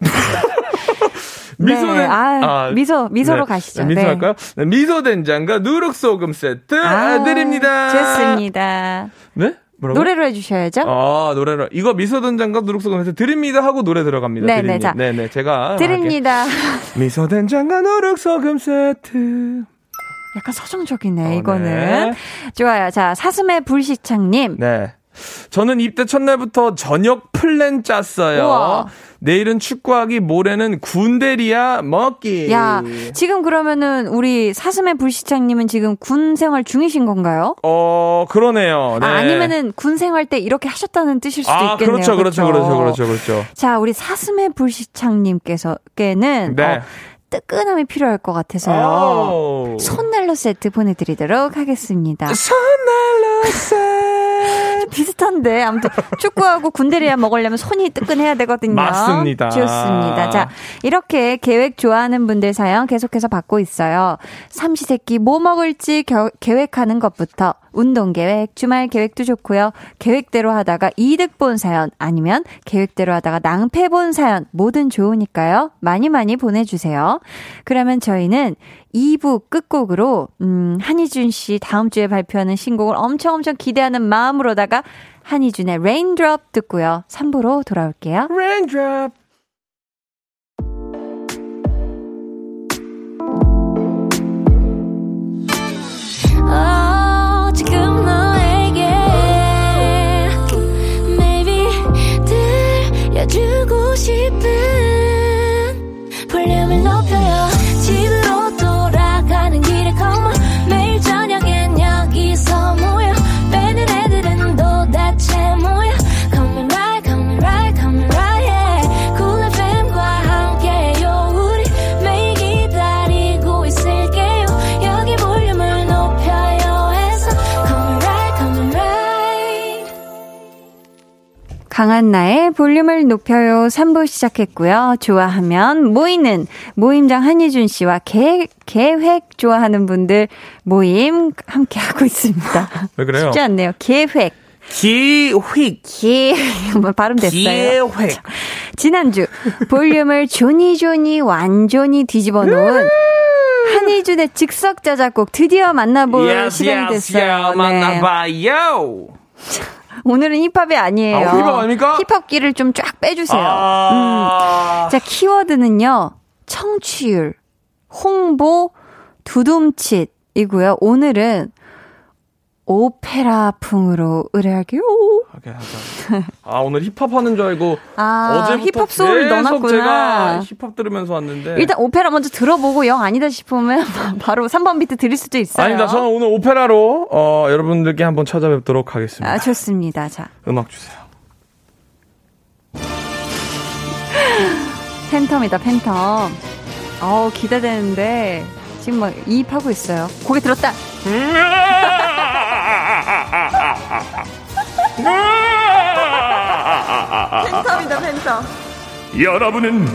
S5: 미소된
S1: 네, 아, 미소 미소로
S5: 네.
S1: 가시죠.
S5: 미소
S1: 네.
S5: 할까요? 네, 미소 된장과 누룩 소금 세트
S1: 아,
S5: 드립니다.
S1: 좋습니다.
S5: 네? 뭐라고?
S1: 노래로 해주셔야죠.
S5: 아, 노래로. 이거 미소 된장과 누룩 소금 세트 드립니다 하고 노래 들어갑니다.
S1: 네네,
S5: 드립니다.
S1: 자.
S5: 네네. 제가
S1: 드립니다.
S5: 할게요. 미소 된장과 누룩 소금 세트.
S1: 약간 서정적이네,
S5: 어,
S1: 이거는.
S5: 네.
S1: 좋아요. 자, 사슴의 불시착님.
S5: 네. 저는 입대 첫날부터 저녁 플랜 짰어요.
S1: 우와.
S5: 내일은 축구하기, 모레는 군대리야 먹기.
S1: 야, 지금 그러면은 우리 사슴의 불시착님은 지금 군 생활 중이신 건가요?
S5: 어, 그러네요. 네.
S1: 아, 아니면은 군 생활 때 이렇게 하셨다는 뜻일 수도
S5: 아,
S1: 있겠네요.
S5: 그렇죠, 그렇죠, 그렇죠, 그렇죠, 그렇죠.
S1: 자, 우리 사슴의 불시착님께서께는
S5: 네.
S1: 어, 뜨끈함이 필요할 것 같아서요.
S5: 오.
S1: 손난로 세트 보내드리도록 하겠습니다.
S5: 손난로
S1: 세좀 비슷한데 아무튼 축구하고 군대리야 먹으려면 손이 뜨끈해야 되거든요.
S5: 맞습니다.
S1: 좋습니다. 자 이렇게 계획 좋아하는 분들 사연 계속해서 받고 있어요. 삼시세끼 뭐 먹을지 겨- 계획하는 것부터 운동 계획, 주말 계획도 좋고요. 계획대로 하다가 이득 본 사연 아니면 계획대로 하다가 낭패 본 사연 뭐든 좋으니까요. 많이 많이 보내주세요. 그러면 저희는 2부 끝곡으로 음, 한희준 씨 다음 주에 발표하는 신곡을 엄청 엄청 기대하는 마음으로다가 한희준의 Raindrop 듣고요. 3부로 돌아올게요.
S6: 어, 들
S1: 강한나의 볼륨을 높여요 3부 시작했고요. 좋아하면 모이는 모임장 한희준 씨와 계획, 계획 좋아하는 분들 모임 함께하고 있습니다.
S5: 왜 그래요?
S1: 쉽지 않네요. 계획.
S5: 기획.
S1: 기, 뭐 발음 됐어요.
S5: 기획.
S1: 지난주 볼륨을 조니조니 완전히 뒤집어 놓은 한희준의 즉석 자작곡 드디어 만나볼
S5: Yes,
S1: 시간이
S5: yes,
S1: 됐어요.
S5: yeah,
S1: 네.
S5: 만나봐요.
S1: 오늘은 힙합이 아니에요.
S5: 아, 힙합 아닙니까?
S1: 힙합기를 좀 쫙 빼주세요.
S5: 아.
S1: 자, 키워드는요. 청취율, 홍보, 두둠칫이고요. 오늘은 오페라풍으로
S5: 하자. 아, 오늘 힙합 하는 줄 알고
S1: 아,
S5: 어제부터
S1: 힙합 소울 넣어놨구나.
S5: 제가 힙합 들으면서 왔는데
S1: 일단 오페라 먼저 들어보고 영 아니다 싶으면 바로 3번 비트 드릴 수도 있어요.
S5: 아니다. 저는 오늘 오페라로 어, 여러분들께 한번 찾아뵙도록 하겠습니다.
S1: 아, 좋습니다. 자,
S5: 음악 주세요.
S1: 팬텀이다, 팬텀. 어우, 기대되는데 지금 막 이입하고 있어요. 고개 들었다. 팬텀이다, 팬텀.
S7: 여러분은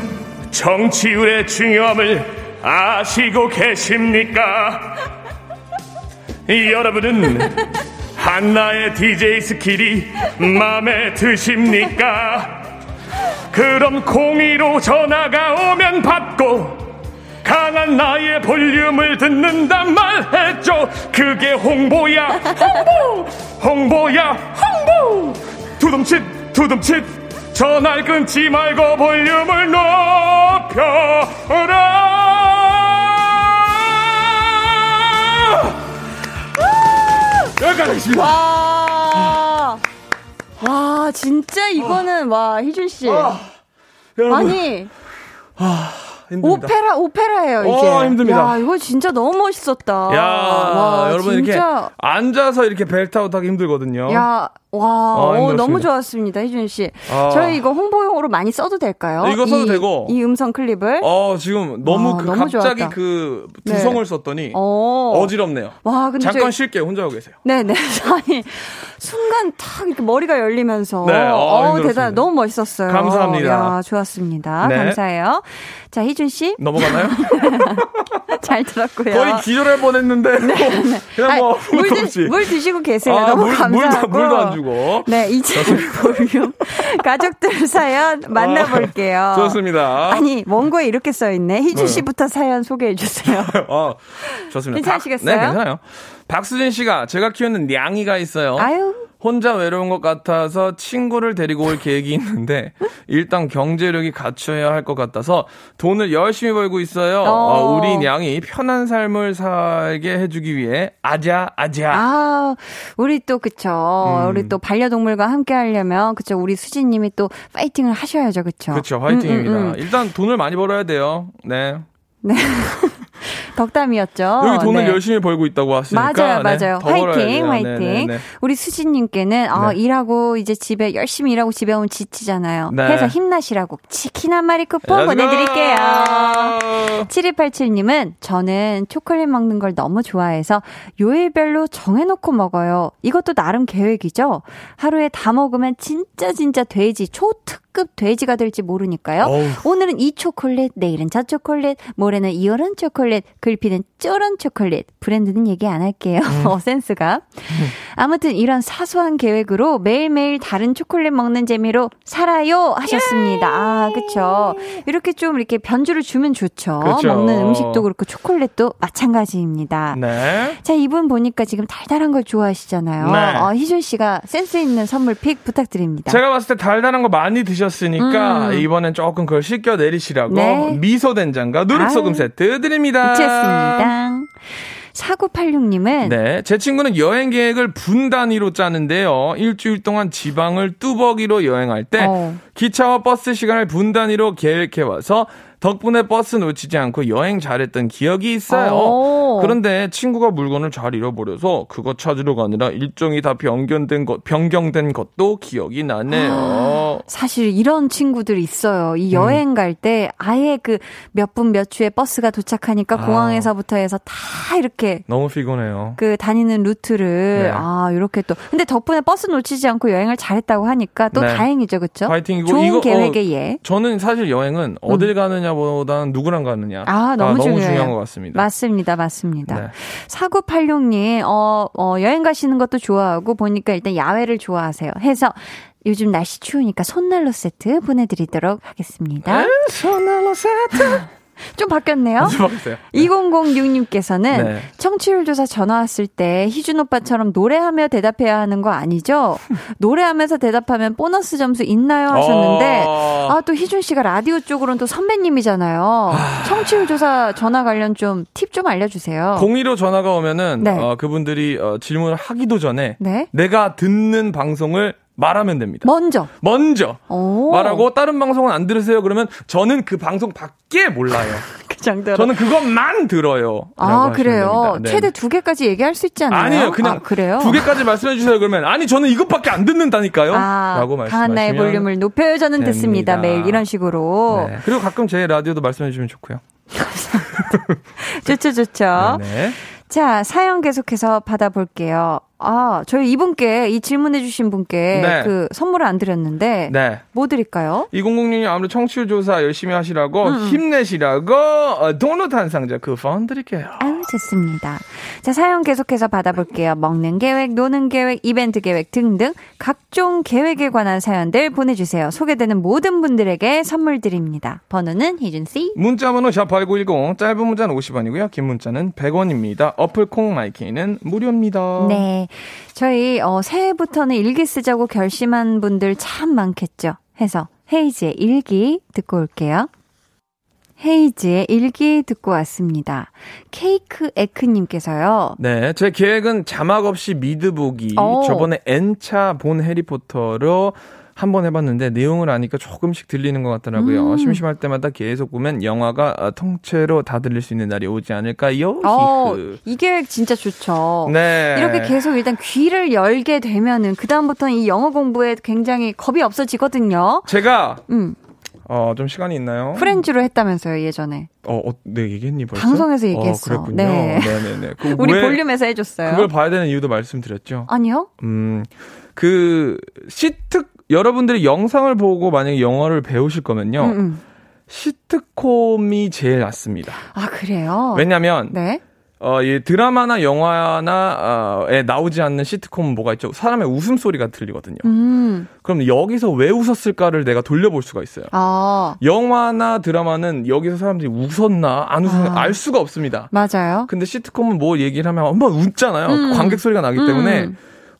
S7: 정치율의 중요함을 아시고 계십니까? 여러분은 한나의 DJ skill이 마음에 드십니까? 그럼 공의로 전화가 오면 받고 강한나의 볼륨을 듣는단 말했죠. 그게 홍보야, 홍보, 홍보야, 홍보. 두둠칫, 두둠칫. 전화를 끊지 말고 볼륨을 높여라. 여기까지 하겠습니다.
S1: 와, 와, 진짜 이거는, 와, 희준씨.
S5: 여러분,
S1: 아니,
S5: 힘듭니다.
S1: 오페라, 오페라예요, 이게.
S5: 어, 힘듭니다.
S1: 야, 이거 진짜 너무 멋있었다.
S5: 야,
S1: 와,
S5: 여러분 이렇게
S1: 진짜.
S5: 앉아서 이렇게 belt out 하기 힘들거든요.
S1: 야, 와,
S5: 어,
S1: 오,
S5: 힘들었습니다.
S1: 너무 좋았습니다, 희준 씨.
S5: 아.
S1: 저희 이거 홍보용으로 많이 써도 될까요?
S5: 이거 써도
S1: 이-
S5: 되고.
S1: 이 음성 클립을.
S5: 어, 지금 너무
S1: 와,
S5: 그
S1: 너무
S5: 갑자기
S1: 좋았다.
S5: 그
S1: 네.
S5: 두성을 썼더니
S1: 어.
S5: 어지럽네요.
S1: 와, 근데
S5: 잠깐
S1: 저희-
S5: 쉴게요. 혼자 하고 계세요.
S1: 네 네. 아니, 순간 탁 이렇게 머리가 열리면서.
S5: 네, 어,
S1: 어,
S5: 힘들었습니다.
S1: 대단, 너무 멋있었어요.
S5: 감사합니다.
S1: 야, 좋았습니다.
S5: 네.
S1: 감사해요. 자, 희준 씨.
S5: 넘어가나요?
S1: 잘 들었고요.
S5: 거의 기절할 뻔했는데 그냥
S1: 아니,
S5: 뭐
S1: 물, 드. 물 드시고 계세요.
S5: 아,
S1: 너무
S5: 물,
S1: 감사하고.
S5: 물도, 물도 안 주고.
S1: 네, 이제 볼륨 가족들 사연 만나볼게요.
S5: 아, 좋습니다.
S1: 아니, 원고에 이렇게 써 있네. 희준 씨부터 사연 소개해 주세요.
S5: 어, 좋습니다.
S1: 괜찮으시겠어요?
S5: 박- 네, 괜찮아요. 박수진 씨가 제가 키우는 냥이가 있어요.
S1: 아유.
S5: 혼자 외로운 것 같아서 친구를 데리고 올 계획이 있는데 일단 경제력이 갖춰야 할 것 같아서 돈을 열심히 벌고 있어요.
S1: 어.
S5: 어, 우리 냥이 편한 삶을 살게 해주기 위해 아자 아자.
S1: 아, 우리 또, 그쵸.
S5: 음.
S1: 우리 또 반려동물과 함께 하려면, 그쵸. 우리 수진님이 또 파이팅을 하셔야죠, 그쵸.
S5: 그렇죠. 화이팅입니다.
S1: 음, 음, 음.
S5: 일단 돈을 많이 벌어야 돼요. 네.
S1: 네. 덕담이었죠.
S5: 여기 돈을
S1: 네.
S5: 열심히 벌고 있다고 하시니까
S1: 맞아요,
S5: 네,
S1: 맞아요.
S5: 더 벌어야
S1: 화이팅. 화이팅.
S5: 네, 네, 네.
S1: 우리 수진님께는 아,
S5: 네.
S1: 일하고 이제 집에 열심히 일하고 집에 오면 지치잖아요.
S5: 네.
S1: 그래서 힘나시라고 치킨 한 마리 쿠폰
S5: Let's
S1: 보내드릴게요.
S5: go!
S1: 7287님은 저는 초콜릿 먹는 걸 너무 좋아해서 요일별로 정해놓고 먹어요. 이것도 나름 계획이죠. 하루에 다 먹으면 진짜 진짜 돼지 초특 급 돼지가 될지 모르니까요.
S5: 어우.
S1: 오늘은 이 초콜릿, 내일은 저 초콜릿, 모레는 이런 초콜릿, 글피는 쪼런 초콜릿. 브랜드는 얘기 안 할게요.
S5: 음.
S1: 어, 센스가. 아무튼 이런 사소한 계획으로 매일매일 다른 초콜릿 먹는 재미로 살아요 하셨습니다. 아, 그쵸. 이렇게 좀 이렇게 변주를 주면 좋죠.
S5: 그쵸.
S1: 먹는 음식도 그렇고 초콜릿도 마찬가지입니다.
S5: 네.
S1: 자, 이분 보니까 지금 달달한 걸 좋아하시잖아요.
S5: 네.
S1: 어, 희준 씨가 센스 있는 선물 픽 부탁드립니다.
S5: 제가 봤을 때 달달한 거 많이 드셨으니까
S1: 음.
S5: 이번엔 조금 그걸 씻겨 내리시라고
S1: 네.
S5: 미소 된장과 누룩 소금
S1: 아유.
S5: 세트 드립니다.
S1: 좋습니다. 4986님은
S5: 네, 제 친구는 여행 계획을 분 단위로 짜는데요. 일주일 동안 지방을 뚜벅이로 여행할 때
S1: 어.
S5: 기차와 버스 시간을 분 단위로 계획해 와서 덕분에 버스 놓치지 않고 여행 잘했던 기억이 있어요.
S1: 오.
S5: 그런데 친구가 물건을 잘 잃어버려서 그거 찾으러 가느라 일정이 다 변경된 것, 변경된 것도 기억이 나네요.
S1: 사실 이런 친구들이 있어요. 이 여행 갈 때 아예 그 몇 분 몇 초에 버스가 도착하니까
S5: 아.
S1: 공항에서부터 해서 다 이렇게
S5: 너무 피곤해요.
S1: 그 다니는 루트를
S5: 네.
S1: 아 이렇게 또 근데 덕분에 버스 놓치지 않고 여행을 잘했다고 하니까 또
S5: 네.
S1: 다행이죠, 그렇죠?
S5: 파이팅이고
S1: 좋은
S5: 이거,
S1: 계획의 예.
S5: 저는 사실 여행은 어딜 가느냐보다는 누구랑 가느냐.
S1: 아, 너무 중요해요.
S5: 중요한 것 같습니다.
S1: 맞습니다, 맞습니다.
S5: 네.
S1: 4986님, 어, 어, 여행 가시는 것도 좋아하고, 보니까 일단 야외를 좋아하세요. 해서, 요즘 날씨 추우니까 손난로 세트 보내드리도록 하겠습니다.
S5: 손난로 세트.
S1: 좀 바뀌었네요.
S5: 바뀌었어요.
S1: 2006님께서는
S5: 네.
S1: 청취율 조사 전화 왔을 때 희준 오빠처럼 노래하며 대답해야 하는 거 아니죠? 노래하면서 대답하면 보너스 점수 있나요? 하셨는데
S5: 어.
S1: 아또 희준 씨가 라디오 쪽으로는 또 선배님이잖아요. 청취율 조사 전화 관련 좀 팁좀 알려주세요.
S5: 02로 전화가 오면은
S1: 네.
S5: 어, 그분들이 어, 질문을 하기도 전에
S1: 네.
S5: 내가 듣는 방송을 말하면 됩니다.
S1: 먼저.
S5: 먼저
S1: 오.
S5: 말하고 다른 방송은 안 들으세요. 그러면 저는 그 방송 밖에 몰라요.
S1: 그 정도로.
S5: 저는 그것만 들어요.
S1: 아 그래요.
S5: 네.
S1: 최대 두 개까지 얘기할 수 있지 않나요?
S5: 아니에요. 그냥
S1: 아, 그래요.
S5: 두 개까지 말씀해 주세요. 그러면 아니 저는 이것밖에 안 듣는다니까요.
S1: 아,
S5: 라고 말씀하시면
S1: 볼륨을 높여요. 저는 듣습니다.
S5: 됩니다.
S1: 매일 이런 식으로.
S5: 네. 그리고 가끔 제 라디오도 말씀해 주시면 좋고요.
S1: 좋죠, 좋죠.
S5: 네.
S1: 자, 사연 계속해서 받아볼게요. 아, 저희 이분께, 이 질문해 주신 분께
S5: 네.
S1: 그 선물을 안 드렸는데,
S5: 네.
S1: 뭐 드릴까요?
S5: 2006님 아무래도 청취율 조사 열심히 하시라고
S1: 음.
S5: 힘내시라고 어, 도넛 한 상자 쿠폰 드릴게요.
S1: 아유, 좋습니다. 자, 사연 계속해서 받아볼게요. 먹는 계획, 노는 계획, 이벤트 계획 등등 각종 계획에 관한 사연들 보내주세요. 소개되는 모든 분들에게 선물 드립니다. 번호는 희준씨.
S5: 문자번호 샵8910 짧은 문자는 50원이고요. 긴 문자는 100원입니다. 어플 콩 마이케이는 무료입니다.
S1: 네. 저희, 어, 새해부터는 일기 쓰자고 결심한 분들 참 많겠죠. 해서 헤이즈의 일기 듣고 올게요. 헤이즈의 일기 듣고 왔습니다. 케이크 에크님께서요.
S5: 네, 제 계획은 자막 없이 미드 보기.
S1: 오.
S5: 저번에 N차 본 해리포터로 한 번 해봤는데 내용을 아니까 조금씩 들리는 것 같더라고요.
S1: 음.
S5: 심심할 때마다 계속 보면 영화가 어, 통째로 다 들릴 수 있는 날이 오지 않을까요?
S1: 어,
S5: 히흐.
S1: 이 계획 진짜 좋죠.
S5: 네.
S1: 이렇게 계속 일단 귀를 열게 되면은 그 다음부터는 이 영어 공부에 굉장히 겁이 없어지거든요. 제가
S5: 음. 어, 좀 시간이 있나요?
S1: 프렌즈로 했다면서요, 예전에.
S5: 어, 어, 네, 얘기했니 벌써?
S1: 방송에서 얘기했어.
S5: 어, 그랬군요.
S1: 네.
S5: 네네네. 그
S1: 우리
S5: 왜
S1: 볼륨에서 해줬어요.
S5: 그걸 봐야 되는 이유도 말씀드렸죠.
S1: 아니요?
S5: 음, 그, 시특, 여러분들이 영상을 보고 만약에 영어를 배우실 거면요.
S1: 음, 음.
S5: 시트콤이 제일 낫습니다.
S1: 아, 그래요?
S5: 왜냐면,
S1: 네.
S5: 어, 이 드라마나 영화나, 어,에 나오지 않는 시트콤은 뭐가 있죠? 사람의 웃음소리가 들리거든요.
S1: 음.
S5: 그럼 여기서 왜 웃었을까를 내가 돌려볼 수가 있어요.
S1: 아,
S5: 영화나 드라마는 여기서 사람들이 웃었나, 안 웃었나,
S1: 아.
S5: 알 수가 없습니다.
S1: 맞아요.
S5: 근데 시트콤은 뭐 얘기를 하면 한번 웃잖아요.
S1: 음.
S5: 관객 소리가 나기
S1: 음.
S5: 때문에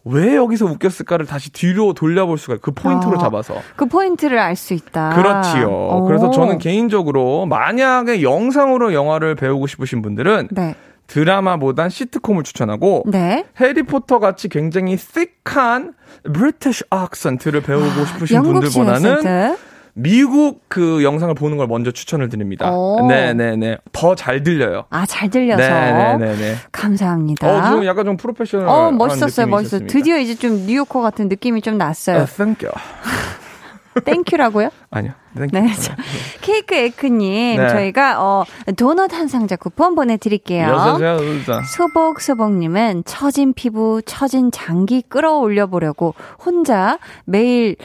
S5: 왜 여기서 웃겼을까를 다시 뒤로 돌려볼 수가. 그 포인트로
S1: 아.
S5: 잡아서.
S1: 그 포인트를 알 수 있다.
S5: 그렇지요.
S1: 오.
S5: 그래서 저는 개인적으로 만약에 영상으로 영어를 배우고 싶으신 분들은
S1: 네.
S5: 드라마보단 시트콤을 추천하고
S1: 네.
S5: 해리포터 같이 굉장히 thick한 British 악센트를 배우고 싶으신
S1: 아, 영국식
S5: 분들보다는
S1: 에센트.
S5: 미국 그 영상을 보는 걸 먼저 추천을 드립니다.
S1: 오.
S5: 네네네. 더 잘 들려요.
S1: 아, 잘 들려서.
S5: 네네네네.
S1: 감사합니다.
S5: 어, 지금 약간 좀 프로페셔널.
S1: 어, 멋있었어요, 멋있었어요. 드디어 이제 좀 뉴요커 같은 느낌이 좀 났어요.
S5: 아, thank you.
S1: thank you라고요?
S5: 아니요. you.
S1: 네. 자, 케이크 에크님,
S5: 네.
S1: 저희가, 어, 도넛 한 상자 쿠폰 보내드릴게요. 소복소복님은 처진 피부, 처진 장기 끌어올려 보려고 혼자 매일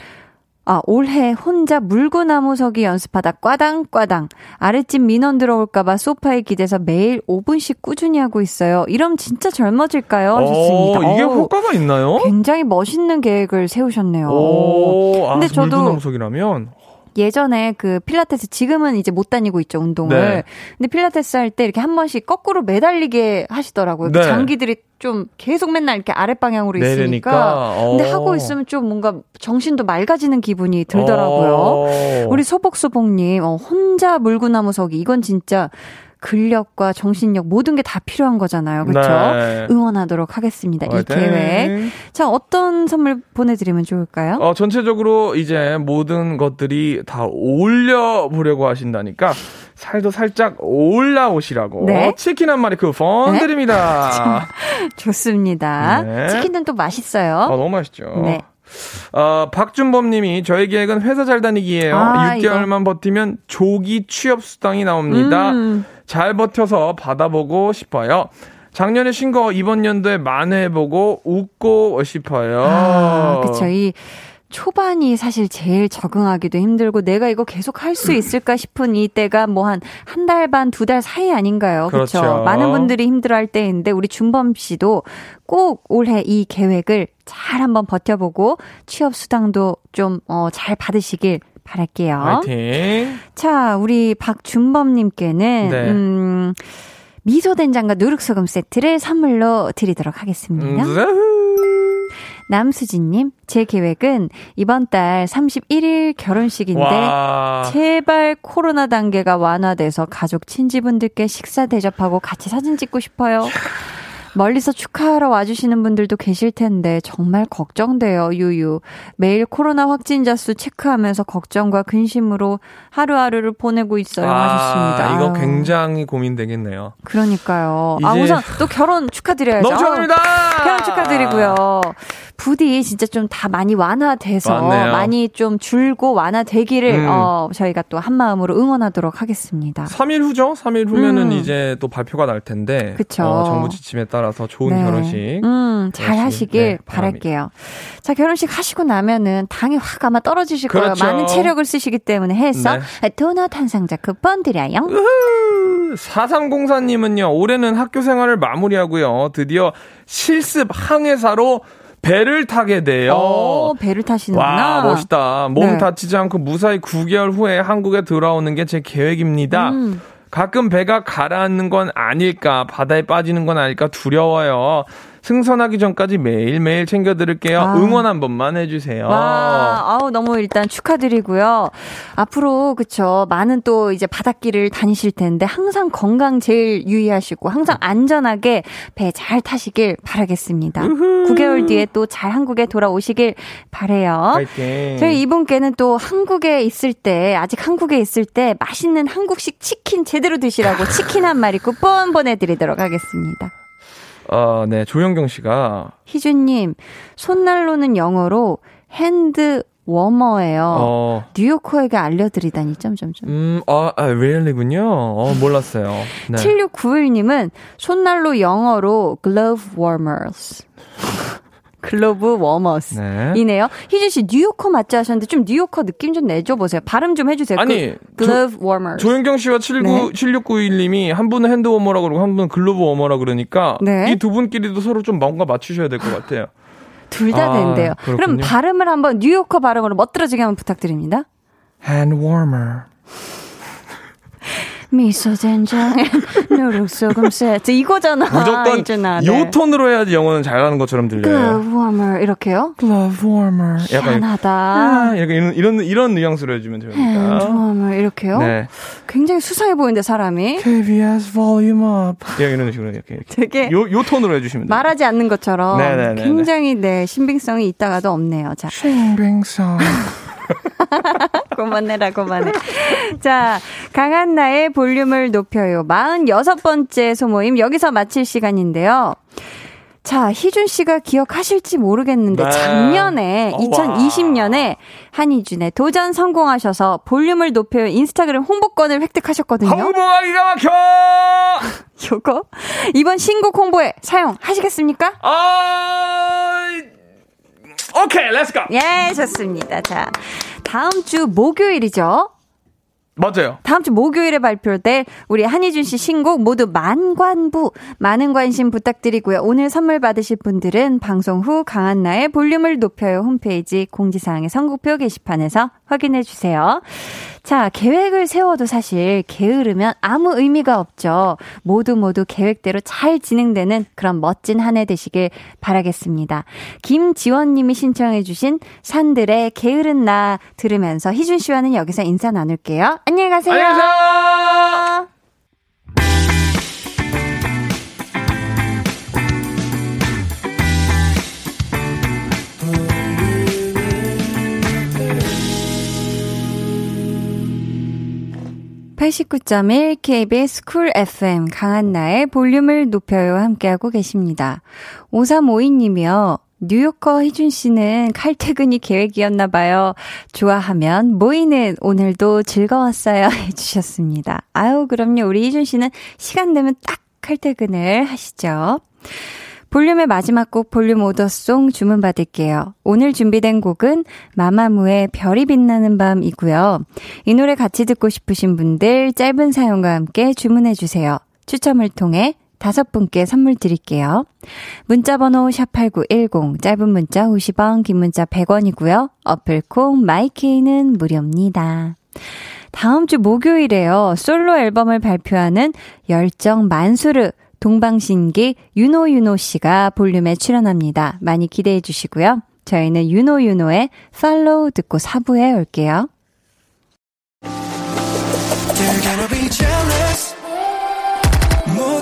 S1: 아, 올해 혼자 물구나무 서기 연습하다 꽈당꽈당. 아랫집 민원 들어올까봐 소파에 기대서 매일 5분씩 꾸준히 하고 있어요. 이러면 진짜 젊어질까요? 좋습니다.
S5: 어, 이게
S1: 어우,
S5: 효과가 있나요?
S1: 굉장히 멋있는 계획을 세우셨네요.
S5: 오, 아,
S1: 근데 저도-
S5: 물구나무석이라면
S1: 예전에 그 필라테스 지금은 이제 못 다니고 있죠 운동을.
S5: 네.
S1: 근데 필라테스 할 때 이렇게 한 번씩 거꾸로 매달리게 하시더라고요. 그
S5: 네.
S1: 장기들이 좀 계속 맨날 이렇게 아랫 방향으로 있으니까. 근데
S5: 어.
S1: 하고 있으면 좀 뭔가 정신도 맑아지는 기분이 들더라고요.
S5: 어.
S1: 우리 소복소복님 어, 혼자 물구나무 서기 이건 진짜 근력과 정신력 모든 게 다 필요한 거잖아요. 그렇죠?
S5: 네.
S1: 응원하도록 하겠습니다. 이
S5: 화이팅.
S1: 계획. 자, 어떤 선물 보내 드리면 좋을까요?
S5: 어, 전체적으로 이제 모든 것들이 다 올려 보려고 하신다니까 살도 살짝 올라오시라고
S1: 네.
S5: 치킨 한 마리 쿠폰
S1: 네?
S5: 드립니다.
S1: 좋습니다.
S5: 네.
S1: 치킨은 또 맛있어요.
S5: 아, 너무 맛있죠.
S1: 네.
S5: 어, 박준범 님이 저의 계획은 회사 잘 다니기예요.
S1: 아,
S5: 6개월만 버티면 조기 취업 수당이 나옵니다.
S1: 음.
S5: 잘 버텨서 받아보고 싶어요. 작년에 쉰거 이번 연도에 만회해보고 웃고 싶어요.
S1: 아, 그쵸. 이 초반이 사실 제일 적응하기도 힘들고 내가 이거 계속 할 수 있을까 싶은 이 때가 뭐 한 한 달 반, 두 달 사이 아닌가요? 그렇죠.
S5: 그렇죠.
S1: 많은 분들이 힘들어할 때인데 우리 준범 씨도 꼭 올해 이 계획을 잘 한번 버텨보고 취업 수당도 좀 어, 잘 받으시길 바랄게요.
S5: 화이팅.
S1: 자, 우리 박준범님께는
S5: 네.
S1: 음, 미소 된장과 누룩소금 세트를 선물로 드리도록 하겠습니다.
S5: 음,
S1: 남수진님, 제 계획은 이번 달 31일 결혼식인데
S5: 와.
S1: 제발 코로나 단계가 완화돼서 가족 친지분들께 식사 대접하고 같이 사진 찍고 싶어요. 멀리서 축하하러 와주시는 분들도 계실 텐데 정말 걱정돼요, 유유. 매일 코로나 확진자 수 체크하면서 걱정과 근심으로 하루하루를 보내고 있어요. 하셨습니다.
S5: 아, 이거
S1: 아유,
S5: 굉장히 고민되겠네요.
S1: 그러니까요. 아,
S5: 이제-
S1: 우선 또 결혼 축하드려야죠.
S5: 너무 축하드립니다!
S1: 결혼 축하드리고요. 부디 진짜 좀 다 많이 완화돼서
S5: 맞네요.
S1: 많이 좀 줄고 완화되기를
S5: 음.
S1: 어, 저희가 또 한 마음으로 응원하도록 하겠습니다.
S5: 3일 후죠? 3일 후면은
S1: 음.
S5: 이제 또 발표가 날 텐데.
S1: 그쵸.
S5: 어, 정부 지침에 따라서 좋은
S1: 네.
S5: 결혼식.
S1: 음, 잘
S5: 결혼식,
S1: 하시길
S5: 네,
S1: 바랄게요. 자, 결혼식 하시고 나면은 당이 확 아마 떨어지실
S5: 그렇죠.
S1: 거예요. 많은 체력을 쓰시기 때문에 해서
S5: 네.
S1: 도넛 한 상자 쿠폰 드려요.
S5: 4304님은요, 올해는 학교 생활을 마무리하고요, 드디어 실습 항해사로 배를 타게 돼요.
S1: 어, 배를 타시는구나.
S5: 와, 멋있다. 몸
S1: 네.
S5: 다치지 않고 무사히 9개월 후에 한국에 들어오는 게 제 계획입니다.
S1: 음.
S5: 가끔 배가 가라앉는 건 아닐까, 바다에 빠지는 건 아닐까 두려워요. 승선하기 전까지 매일매일 챙겨드릴게요.
S1: 아.
S5: 응원 한 번만 해주세요.
S1: 와, 아우 너무 일단 축하드리고요. 앞으로 그쵸 많은 또 이제 바닷길을 다니실 텐데 항상 건강 제일 유의하시고 항상 안전하게 배 잘 타시길 바라겠습니다. 9개월 뒤에 또 잘 한국에 돌아오시길 바래요.
S5: 파이팅.
S1: 저희 이분께는 또 한국에 있을 때 아직 한국에 있을 때 맛있는 한국식 치킨 제대로 드시라고 치킨 한 마리 쿠폰 보내드리도록 하겠습니다.
S5: 어, 네, 조영경 씨가,
S1: 희준님 손난로는 영어로 hand warmer예요.
S5: 어,
S1: 뉴요커에게 알려드리다니 점점점.
S5: 음, 아, 아 그렇군요. 어, 몰랐어요. 네.
S1: 7691님은 손난로 영어로 glove warmers. glove warmers.
S5: 네.
S1: 이네요. 희준 씨 뉴요커 맞지 하셨는데 좀 뉴요커 느낌 좀 내줘 보세요. 발음 좀 해주세요.
S5: 아니,
S1: 그, glove warmers.
S5: 조영경 씨와 79,
S1: 네.
S5: 7691님이 한 분은 hand warmer라 그러고 한 분은 glove warmer라 그러니까
S1: 네.
S5: 이 두 분끼리도 서로 좀 뭔가 맞추셔야 될 것 같아요.
S1: 둘다
S5: 아,
S1: 된대요. 그럼
S5: 그렇군요.
S1: 발음을 한번 뉴요커 발음으로 멋들어지게 한번 부탁드립니다.
S5: hand warmer.
S1: 미소 된장 누룩소금 세트 이거잖아.
S5: 무조건
S1: 이준아.
S5: 요 톤으로 해야지 영어는 잘하는 것처럼 들려요.
S1: glove warmer 이렇게요.
S5: glove warmer. 약간
S1: 희한하다.
S5: 아, 약간 이런 이런 이런 뉘앙스로 해주면
S1: hand
S5: 됩니다.
S1: warmer 이렇게요.
S5: 네.
S1: 굉장히 수사해 보이는데 사람이
S5: KBS volume up. 예, 이런 식으로 이렇게, 이렇게.
S1: 되게
S5: 요, 요 톤으로 해주시면 돼요.
S1: 말하지 않는 것처럼
S5: 네네네네.
S1: 굉장히 네 신빙성이 있다가도 없네요. 자
S5: 빙빙성.
S1: 그만해라 그만해. 자 강한 나의 볼륨을 높여요. 46번째 소모임 여기서 마칠 시간인데요. 자, 희준 씨가 기억하실지 모르겠는데
S5: 네.
S1: 작년에
S5: 어,
S1: 2020년에 한희준의 도전 성공하셔서 볼륨을 높여요 인스타그램 홍보권을 획득하셨거든요.
S5: 홍보가 기가 막혀!
S1: 요거 이번 신곡 홍보에 사용하시겠습니까?
S5: 아, 오케이, let's go!
S1: 예, 좋습니다. 자, 다음 주 목요일이죠.
S5: 맞아요.
S1: 다음 주 목요일에 발표될 우리 한희준 씨 신곡 모두 만관부 많은 관심 부탁드리고요. 오늘 선물 받으실 분들은 방송 후 강한나의 볼륨을 높여요 홈페이지 공지사항의 선곡표 게시판에서 확인해 주세요. 자, 계획을 세워도 사실 게으르면 아무 의미가 없죠. 모두 모두 계획대로 잘 진행되는 그런 멋진 한 해 되시길 바라겠습니다. 김지원 님이 신청해 주신 산들의 게으른 나 들으면서 희준 씨와는 여기서 인사 나눌게요. 안녕히 가세요.
S5: 안녕히 계세요!
S1: 89.1 KBS 쿨 FM 강한나의 볼륨을 높여요 함께하고 계십니다. 5352님이요. 뉴요커 희준 씨는 칼퇴근이 계획이었나 봐요. 좋아하면 모이는 오늘도 즐거웠어요 해주셨습니다. 아유 그럼요. 우리 희준 씨는 시간 되면 딱 칼퇴근을 하시죠. 볼륨의 마지막 곡 볼륨 오더송 주문 받을게요. 오늘 준비된 곡은 마마무의 별이 빛나는 밤이고요. 이 노래 같이 듣고 싶으신 분들 짧은 사연과 함께 주문해 주세요. 추첨을 통해 다섯 분께 선물 드릴게요. 문자번호 샵8910, 짧은 문자 50원, 긴 문자 100원이고요. 어플콩, 마이케이는 무료입니다. 다음 주 목요일에요. 솔로 앨범을 발표하는 열정 만수르 동방신기 윤호윤호 씨가 볼륨에 출연합니다. 많이 기대해 주시고요. 저희는 윤호윤호의 팔로우 듣고 4부에 올게요.
S3: 모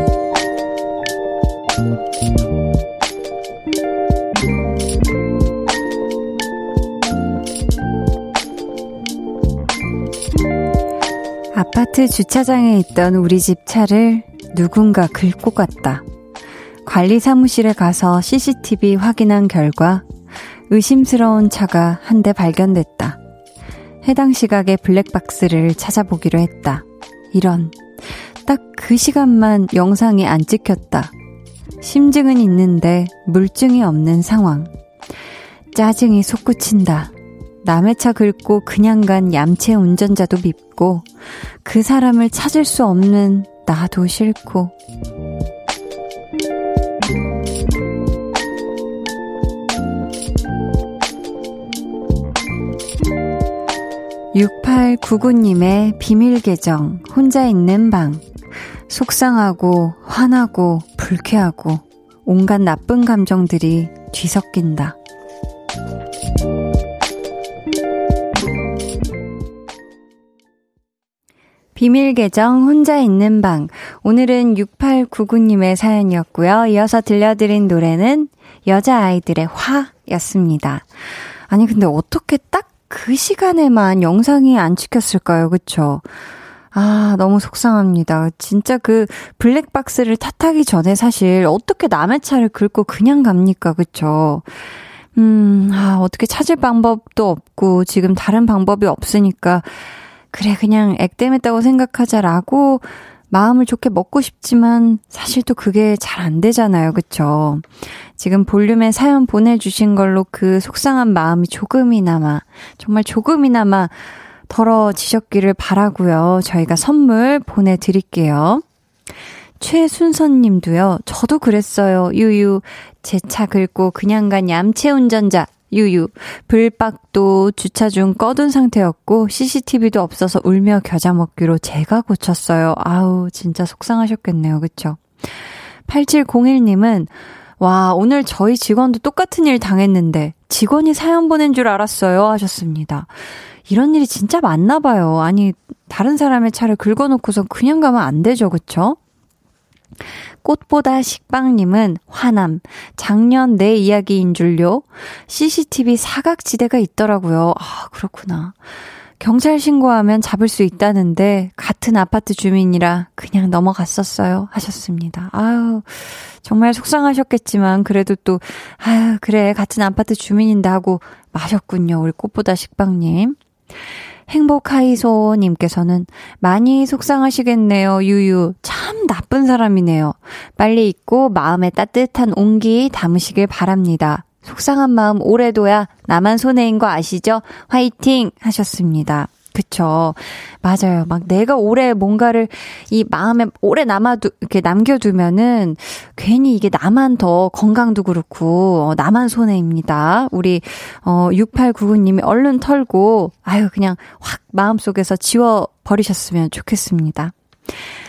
S1: 아파트 주차장에 있던 우리 집 차를 누군가 긁고 갔다. 관리 사무실에 가서 CCTV 확인한 결과 의심스러운 차가 한 대 발견됐다. 해당 시각의 블랙박스를 찾아보기로 했다. 이런. 딱 그 시간만 영상이 안 찍혔다. 심증은 있는데 물증이 없는 상황. 짜증이 솟구친다. 남의 차 긁고 그냥 간 얌체 운전자도 밉고 그 사람을 찾을 수 없는 나도 싫고 6899님의 비밀 계정, 혼자 있는 방. 속상하고, 화나고, 불쾌하고, 온갖 나쁜 감정들이 뒤섞인다. 비밀 계정 혼자 있는 방. 오늘은 6899님의 사연이었고요. 이어서 들려드린 노래는 여자아이들의 화였습니다. 아니, 근데 어떻게 딱 그 시간에만 영상이 안 찍혔을까요? 그쵸? 아, 너무 속상합니다. 진짜 그 블랙박스를 탓하기 전에 사실 어떻게 남의 차를 긁고 그냥 갑니까? 그쵸? 음, 아, 어떻게 찾을 방법도 없고 지금 다른 방법이 없으니까 그래, 그냥 액땜했다고 생각하자라고 마음을 좋게 먹고 싶지만 사실 또 그게 잘 안 되잖아요. 그쵸? 지금 볼륨에 사연 보내주신 걸로 그 속상한 마음이 조금이나마, 정말 조금이나마 덜어지셨기를 바라고요. 저희가 선물 보내드릴게요. 최순선 님도요, 저도 그랬어요. 유유. 제 차 긁고 그냥 간 얌체 운전자. 유유. 불박도 주차 중 꺼둔 상태였고, CCTV도 없어서 울며 겨자 먹기로 제가 고쳤어요. 아우, 진짜 속상하셨겠네요. 그쵸? 8701님은, 와, 오늘 저희 직원도 똑같은 일 당했는데, 직원이 사연 보낸 줄 알았어요. 하셨습니다. 이런 일이 진짜 많나 봐요. 아니, 다른 사람의 차를 긁어놓고서 그냥 가면 안 되죠. 그쵸? 꽃보다 식빵님은 화남. 작년 내 이야기인 줄요. CCTV 사각지대가 있더라고요. 아, 그렇구나. 경찰 신고하면 잡을 수 있다는데 같은 아파트 주민이라 그냥 넘어갔었어요. 하셨습니다. 아유, 정말 속상하셨겠지만 그래도 또 아유, 그래. 같은 아파트 주민인데 하고 마셨군요. 우리 꽃보다 식빵님. 행복하이소님께서는 많이 속상하시겠네요, 유유. 참 나쁜 사람이네요. 빨리 잊고 마음에 따뜻한 온기 담으시길 바랍니다. 속상한 마음 오래 둬야 나만 손해인 거 아시죠? 화이팅! 하셨습니다. 그쵸. 맞아요. 막 내가 오래 뭔가를 이 마음에 오래 남아두, 이렇게 남겨두면은 괜히 이게 나만 더 건강도 그렇고, 어, 나만 손해입니다. 우리, 어, 6899님이 얼른 털고, 아유, 그냥 확 마음속에서 지워버리셨으면 좋겠습니다.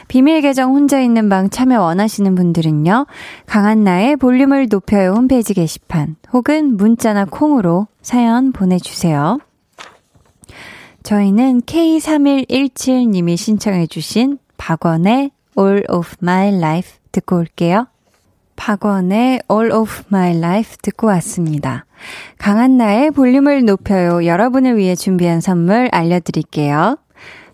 S1: 비밀 계정 혼자 있는 방 참여 원하시는 분들은요. 강한나의 볼륨을 높여요 홈페이지 게시판 혹은 문자나 콩으로 사연 보내주세요. 저희는 K3117님이 신청해주신 박원의 All of My Life 듣고 올게요. 박원의 All of My Life 듣고 왔습니다. 강한나의 볼륨을 높여요. 여러분을 위해 준비한 선물 알려드릴게요.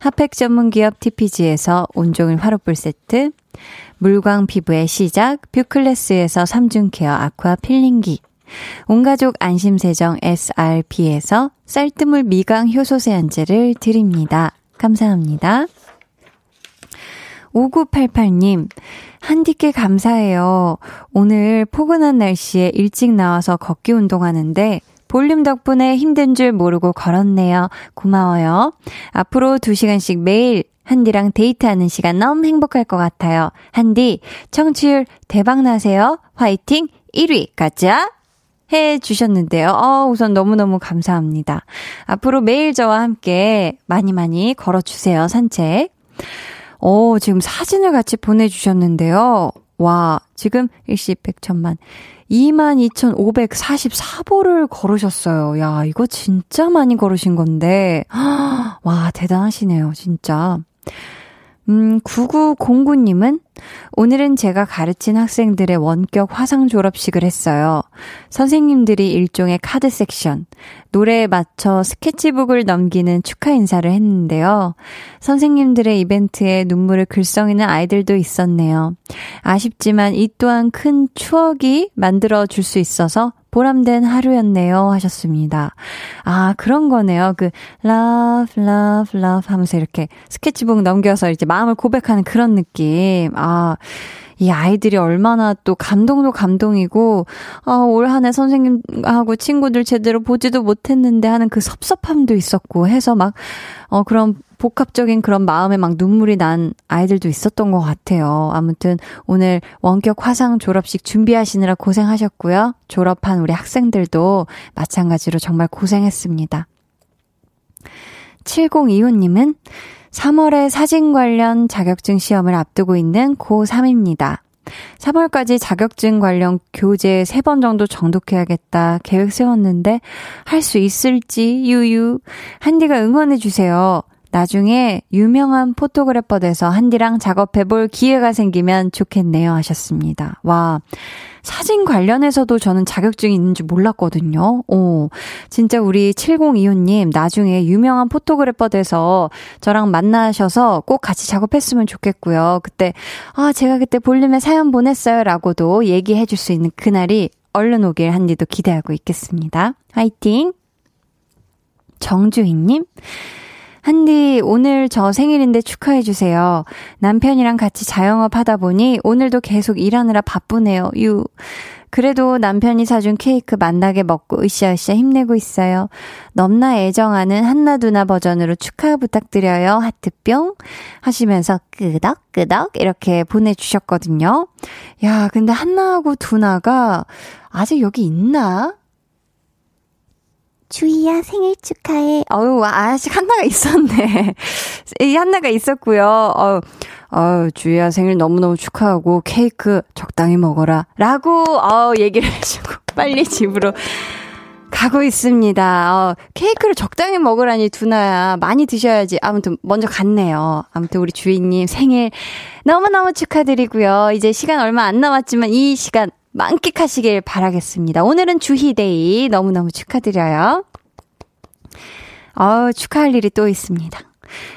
S1: 핫팩 전문 기업 TPG에서 온종일 화롯불 세트, 물광 피부의 시작 뷰클래스에서 3중 케어 아쿠아 필링기, 온가족 안심세정 SRP에서 쌀뜨물 미강 효소 세안제를 드립니다. 감사합니다. 5988님, 한디께 감사해요. 오늘 포근한 날씨에 일찍 나와서 걷기 운동하는데 볼륨 덕분에 힘든 줄 모르고 걸었네요. 고마워요. 앞으로 2시간씩 매일 한디랑 데이트하는 시간 너무 행복할 것 같아요. 한디, 청취율 대박나세요. 화이팅! 1위 가자! 해 주셨는데요. 어, 우선 너무너무 감사합니다. 앞으로 매일 저와 함께 많이 많이 걸어주세요. 산책. 어, 지금 사진을 같이 보내주셨는데요. 와, 지금 일시 백천만. 22,544보를 걸으셨어요. 야, 이거 진짜 많이 걸으신 건데. 와, 대단하시네요, 진짜. 음, 9909님은 오늘은 제가 가르친 학생들의 원격 화상 졸업식을 했어요. 선생님들이 일종의 카드 섹션, 노래에 맞춰 스케치북을 넘기는 축하 인사를 했는데요. 선생님들의 이벤트에 눈물을 글썽이는 아이들도 있었네요. 아쉽지만 이 또한 큰 추억이 만들어 줄 수 있어서 보람된 하루였네요 하셨습니다. 아, 그런 거네요. 그 love love love 하면서 이렇게 스케치북 넘겨서 이제 마음을 고백하는 그런 느낌. 아, 이 아이들이 얼마나 또 감동도 감동이고, 아, 올 한 해 선생님하고 친구들 제대로 보지도 못했는데 하는 그 섭섭함도 있었고 해서 막, 어, 그런 복합적인 그런 마음에 막 눈물이 난 아이들도 있었던 것 같아요. 아무튼 오늘 원격 화상 졸업식 준비하시느라 고생하셨고요. 졸업한 우리 학생들도 마찬가지로 정말 고생했습니다. 7025님은 3월에 사진 관련 자격증 시험을 앞두고 있는 고3입니다. 3월까지 자격증 관련 교재 3번 정도 정독해야겠다 계획 세웠는데 할 수 있을지 유유 한디가 응원해 주세요. 나중에 유명한 photographer 돼서 한디랑 작업해 볼 기회가 생기면 좋겠네요 하셨습니다. 와, 사진 관련해서도 저는 자격증이 있는 줄 몰랐거든요. 오, 진짜 우리 7025님 나중에 유명한 photographer 돼서 저랑 만나셔서 꼭 같이 작업했으면 좋겠고요. 그때, 아, 제가 그때 볼륨에 사연 보냈어요 라고도 얘기해 줄 수 있는 그날이 얼른 오길 한디도 기대하고 있겠습니다. 화이팅! 정주희님, 한디, 오늘 저 생일인데 축하해주세요. 남편이랑 같이 자영업 하다 보니 오늘도 계속 일하느라 바쁘네요. 유. 그래도 남편이 사준 케이크 만나게 먹고 으쌰으쌰 힘내고 있어요. 넘나 애정하는 한나두나 버전으로 축하 부탁드려요. 하트뿅. 하시면서 끄덕끄덕 이렇게 보내주셨거든요. 야, 근데 한나하고 두나가 아직 여기 있나?
S2: 주희야 생일 축하해.
S1: 어우, 아직 한나가 있었네. 이 한나가 있었고요. 어, 어, 주희야 생일 너무너무 축하하고 케이크 적당히 먹어라. 라고, 어, 얘기를 해주고 빨리 집으로 가고 있습니다. 어, 케이크를 적당히 먹으라니 두나야. 많이 드셔야지. 아무튼 먼저 갔네요. 아무튼 우리 주희님 생일 너무너무 축하드리고요. 이제 시간 얼마 안 남았지만 이 시간 만끽하시길 바라겠습니다. 오늘은 주희데이 너무너무 축하드려요. 어 축하할 일이 또 있습니다.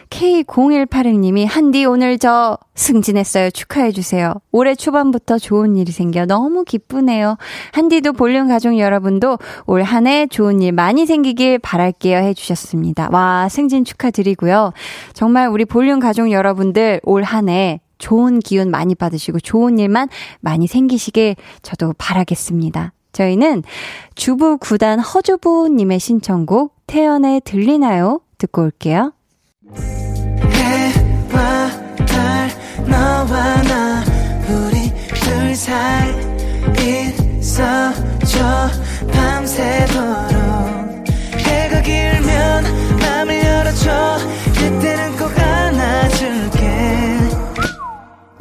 S1: K0186님이 한디 오늘 저 승진했어요. 축하해주세요. 올해 초반부터 좋은 일이 생겨 너무 기쁘네요. 한디도 볼륨 가족 여러분도 올 한 해 좋은 일 많이 생기길 바랄게요. 해주셨습니다. 와, 승진 축하드리고요. 정말 우리 볼륨 가족 여러분들 올 한 해 좋은 기운 많이 받으시고 좋은 일만 많이 생기시길 저도 바라겠습니다. 저희는 주부 구단 허주부님의 신청곡 태연의 들리나요? 듣고 올게요.
S3: 해와 달 너와 나 우리 둘 사이 있어줘 밤새도록 해가 길면 맘을 열어줘 그때는 꼭 안아줄게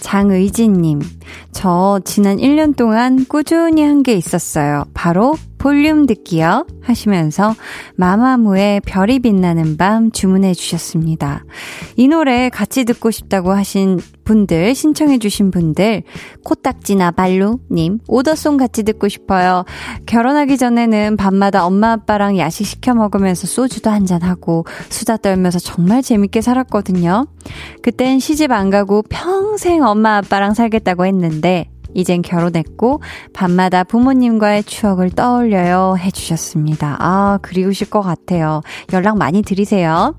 S1: 장의진님, 저 지난 1년 동안 꾸준히 한 게 있었어요. 바로 볼륨 듣기요. 하시면서 마마무의 별이 빛나는 밤 주문해 주셨습니다. 이 노래 같이 듣고 싶다고 하신 분들, 신청해 주신 분들, 코딱지나 발루님, 오더송 같이 듣고 싶어요. 결혼하기 전에는 밤마다 엄마 아빠랑 야식 시켜 먹으면서 소주도 한잔 하고 수다 떨면서 정말 재밌게 살았거든요. 그땐 시집 안 가고 평생 엄마 아빠랑 살겠다고 했는데, 이젠 결혼했고 밤마다 부모님과의 추억을 떠올려요 해주셨습니다. 아 그리우실 것 같아요. 연락 많이 드리세요.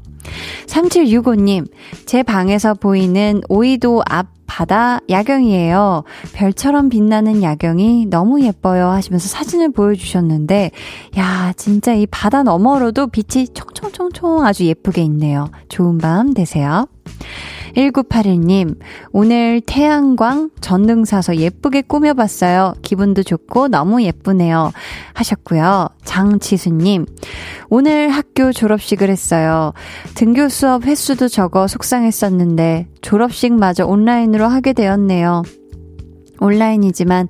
S1: 3765님, 제 방에서 보이는 오이도 앞 바다 야경이에요. 별처럼 빛나는 야경이 너무 예뻐요 하시면서 사진을 보여주셨는데, 야, 진짜 이 바다 너머로도 빛이 총총총총 아주 예쁘게 있네요. 좋은 밤 되세요. 1981님, 오늘 태양광 전등 사서 예쁘게 꾸며봤어요. 기분도 좋고 너무 예쁘네요. 하셨고요. 장치수님, 오늘 학교 졸업식을 했어요. 등교 수업 횟수도 적어 속상했었는데 졸업식마저 온라인으로 하게 되었네요. 온라인이지만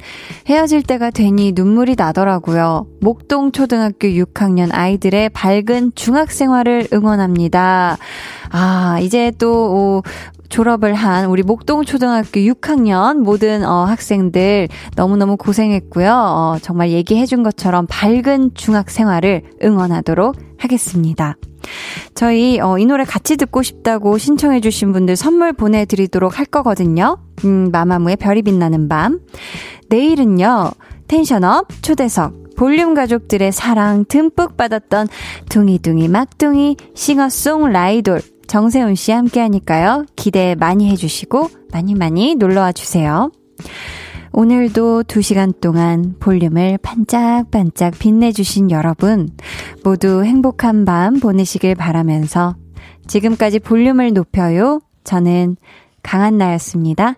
S1: 헤어질 때가 되니 눈물이 나더라고요. 목동 초등학교 6학년 아이들의 밝은 중학 생활을 응원합니다. 아, 이제 또, 졸업을 한 우리 목동 초등학교 6학년 모든 어, 학생들 너무너무 고생했고요. 어, 정말 얘기해준 것처럼 밝은 중학 생활을 응원하도록 하겠습니다. 저희 어, 이 노래 같이 듣고 싶다고 신청해주신 분들 선물 보내드리도록 할 거거든요. 음, 마마무의 별이 빛나는 밤. 내일은요 텐션업 초대석 볼륨 가족들의 사랑 듬뿍 받았던 둥이둥이 막둥이 싱어송 라이돌 정세훈 씨 함께 하니까요. 기대 많이 해주시고 많이 많이 놀러와 주세요. 오늘도 두 시간 동안 볼륨을 반짝반짝 빛내주신 여러분, 모두 행복한 밤 보내시길 바라면서 지금까지 볼륨을 높여요. 저는 강한나였습니다.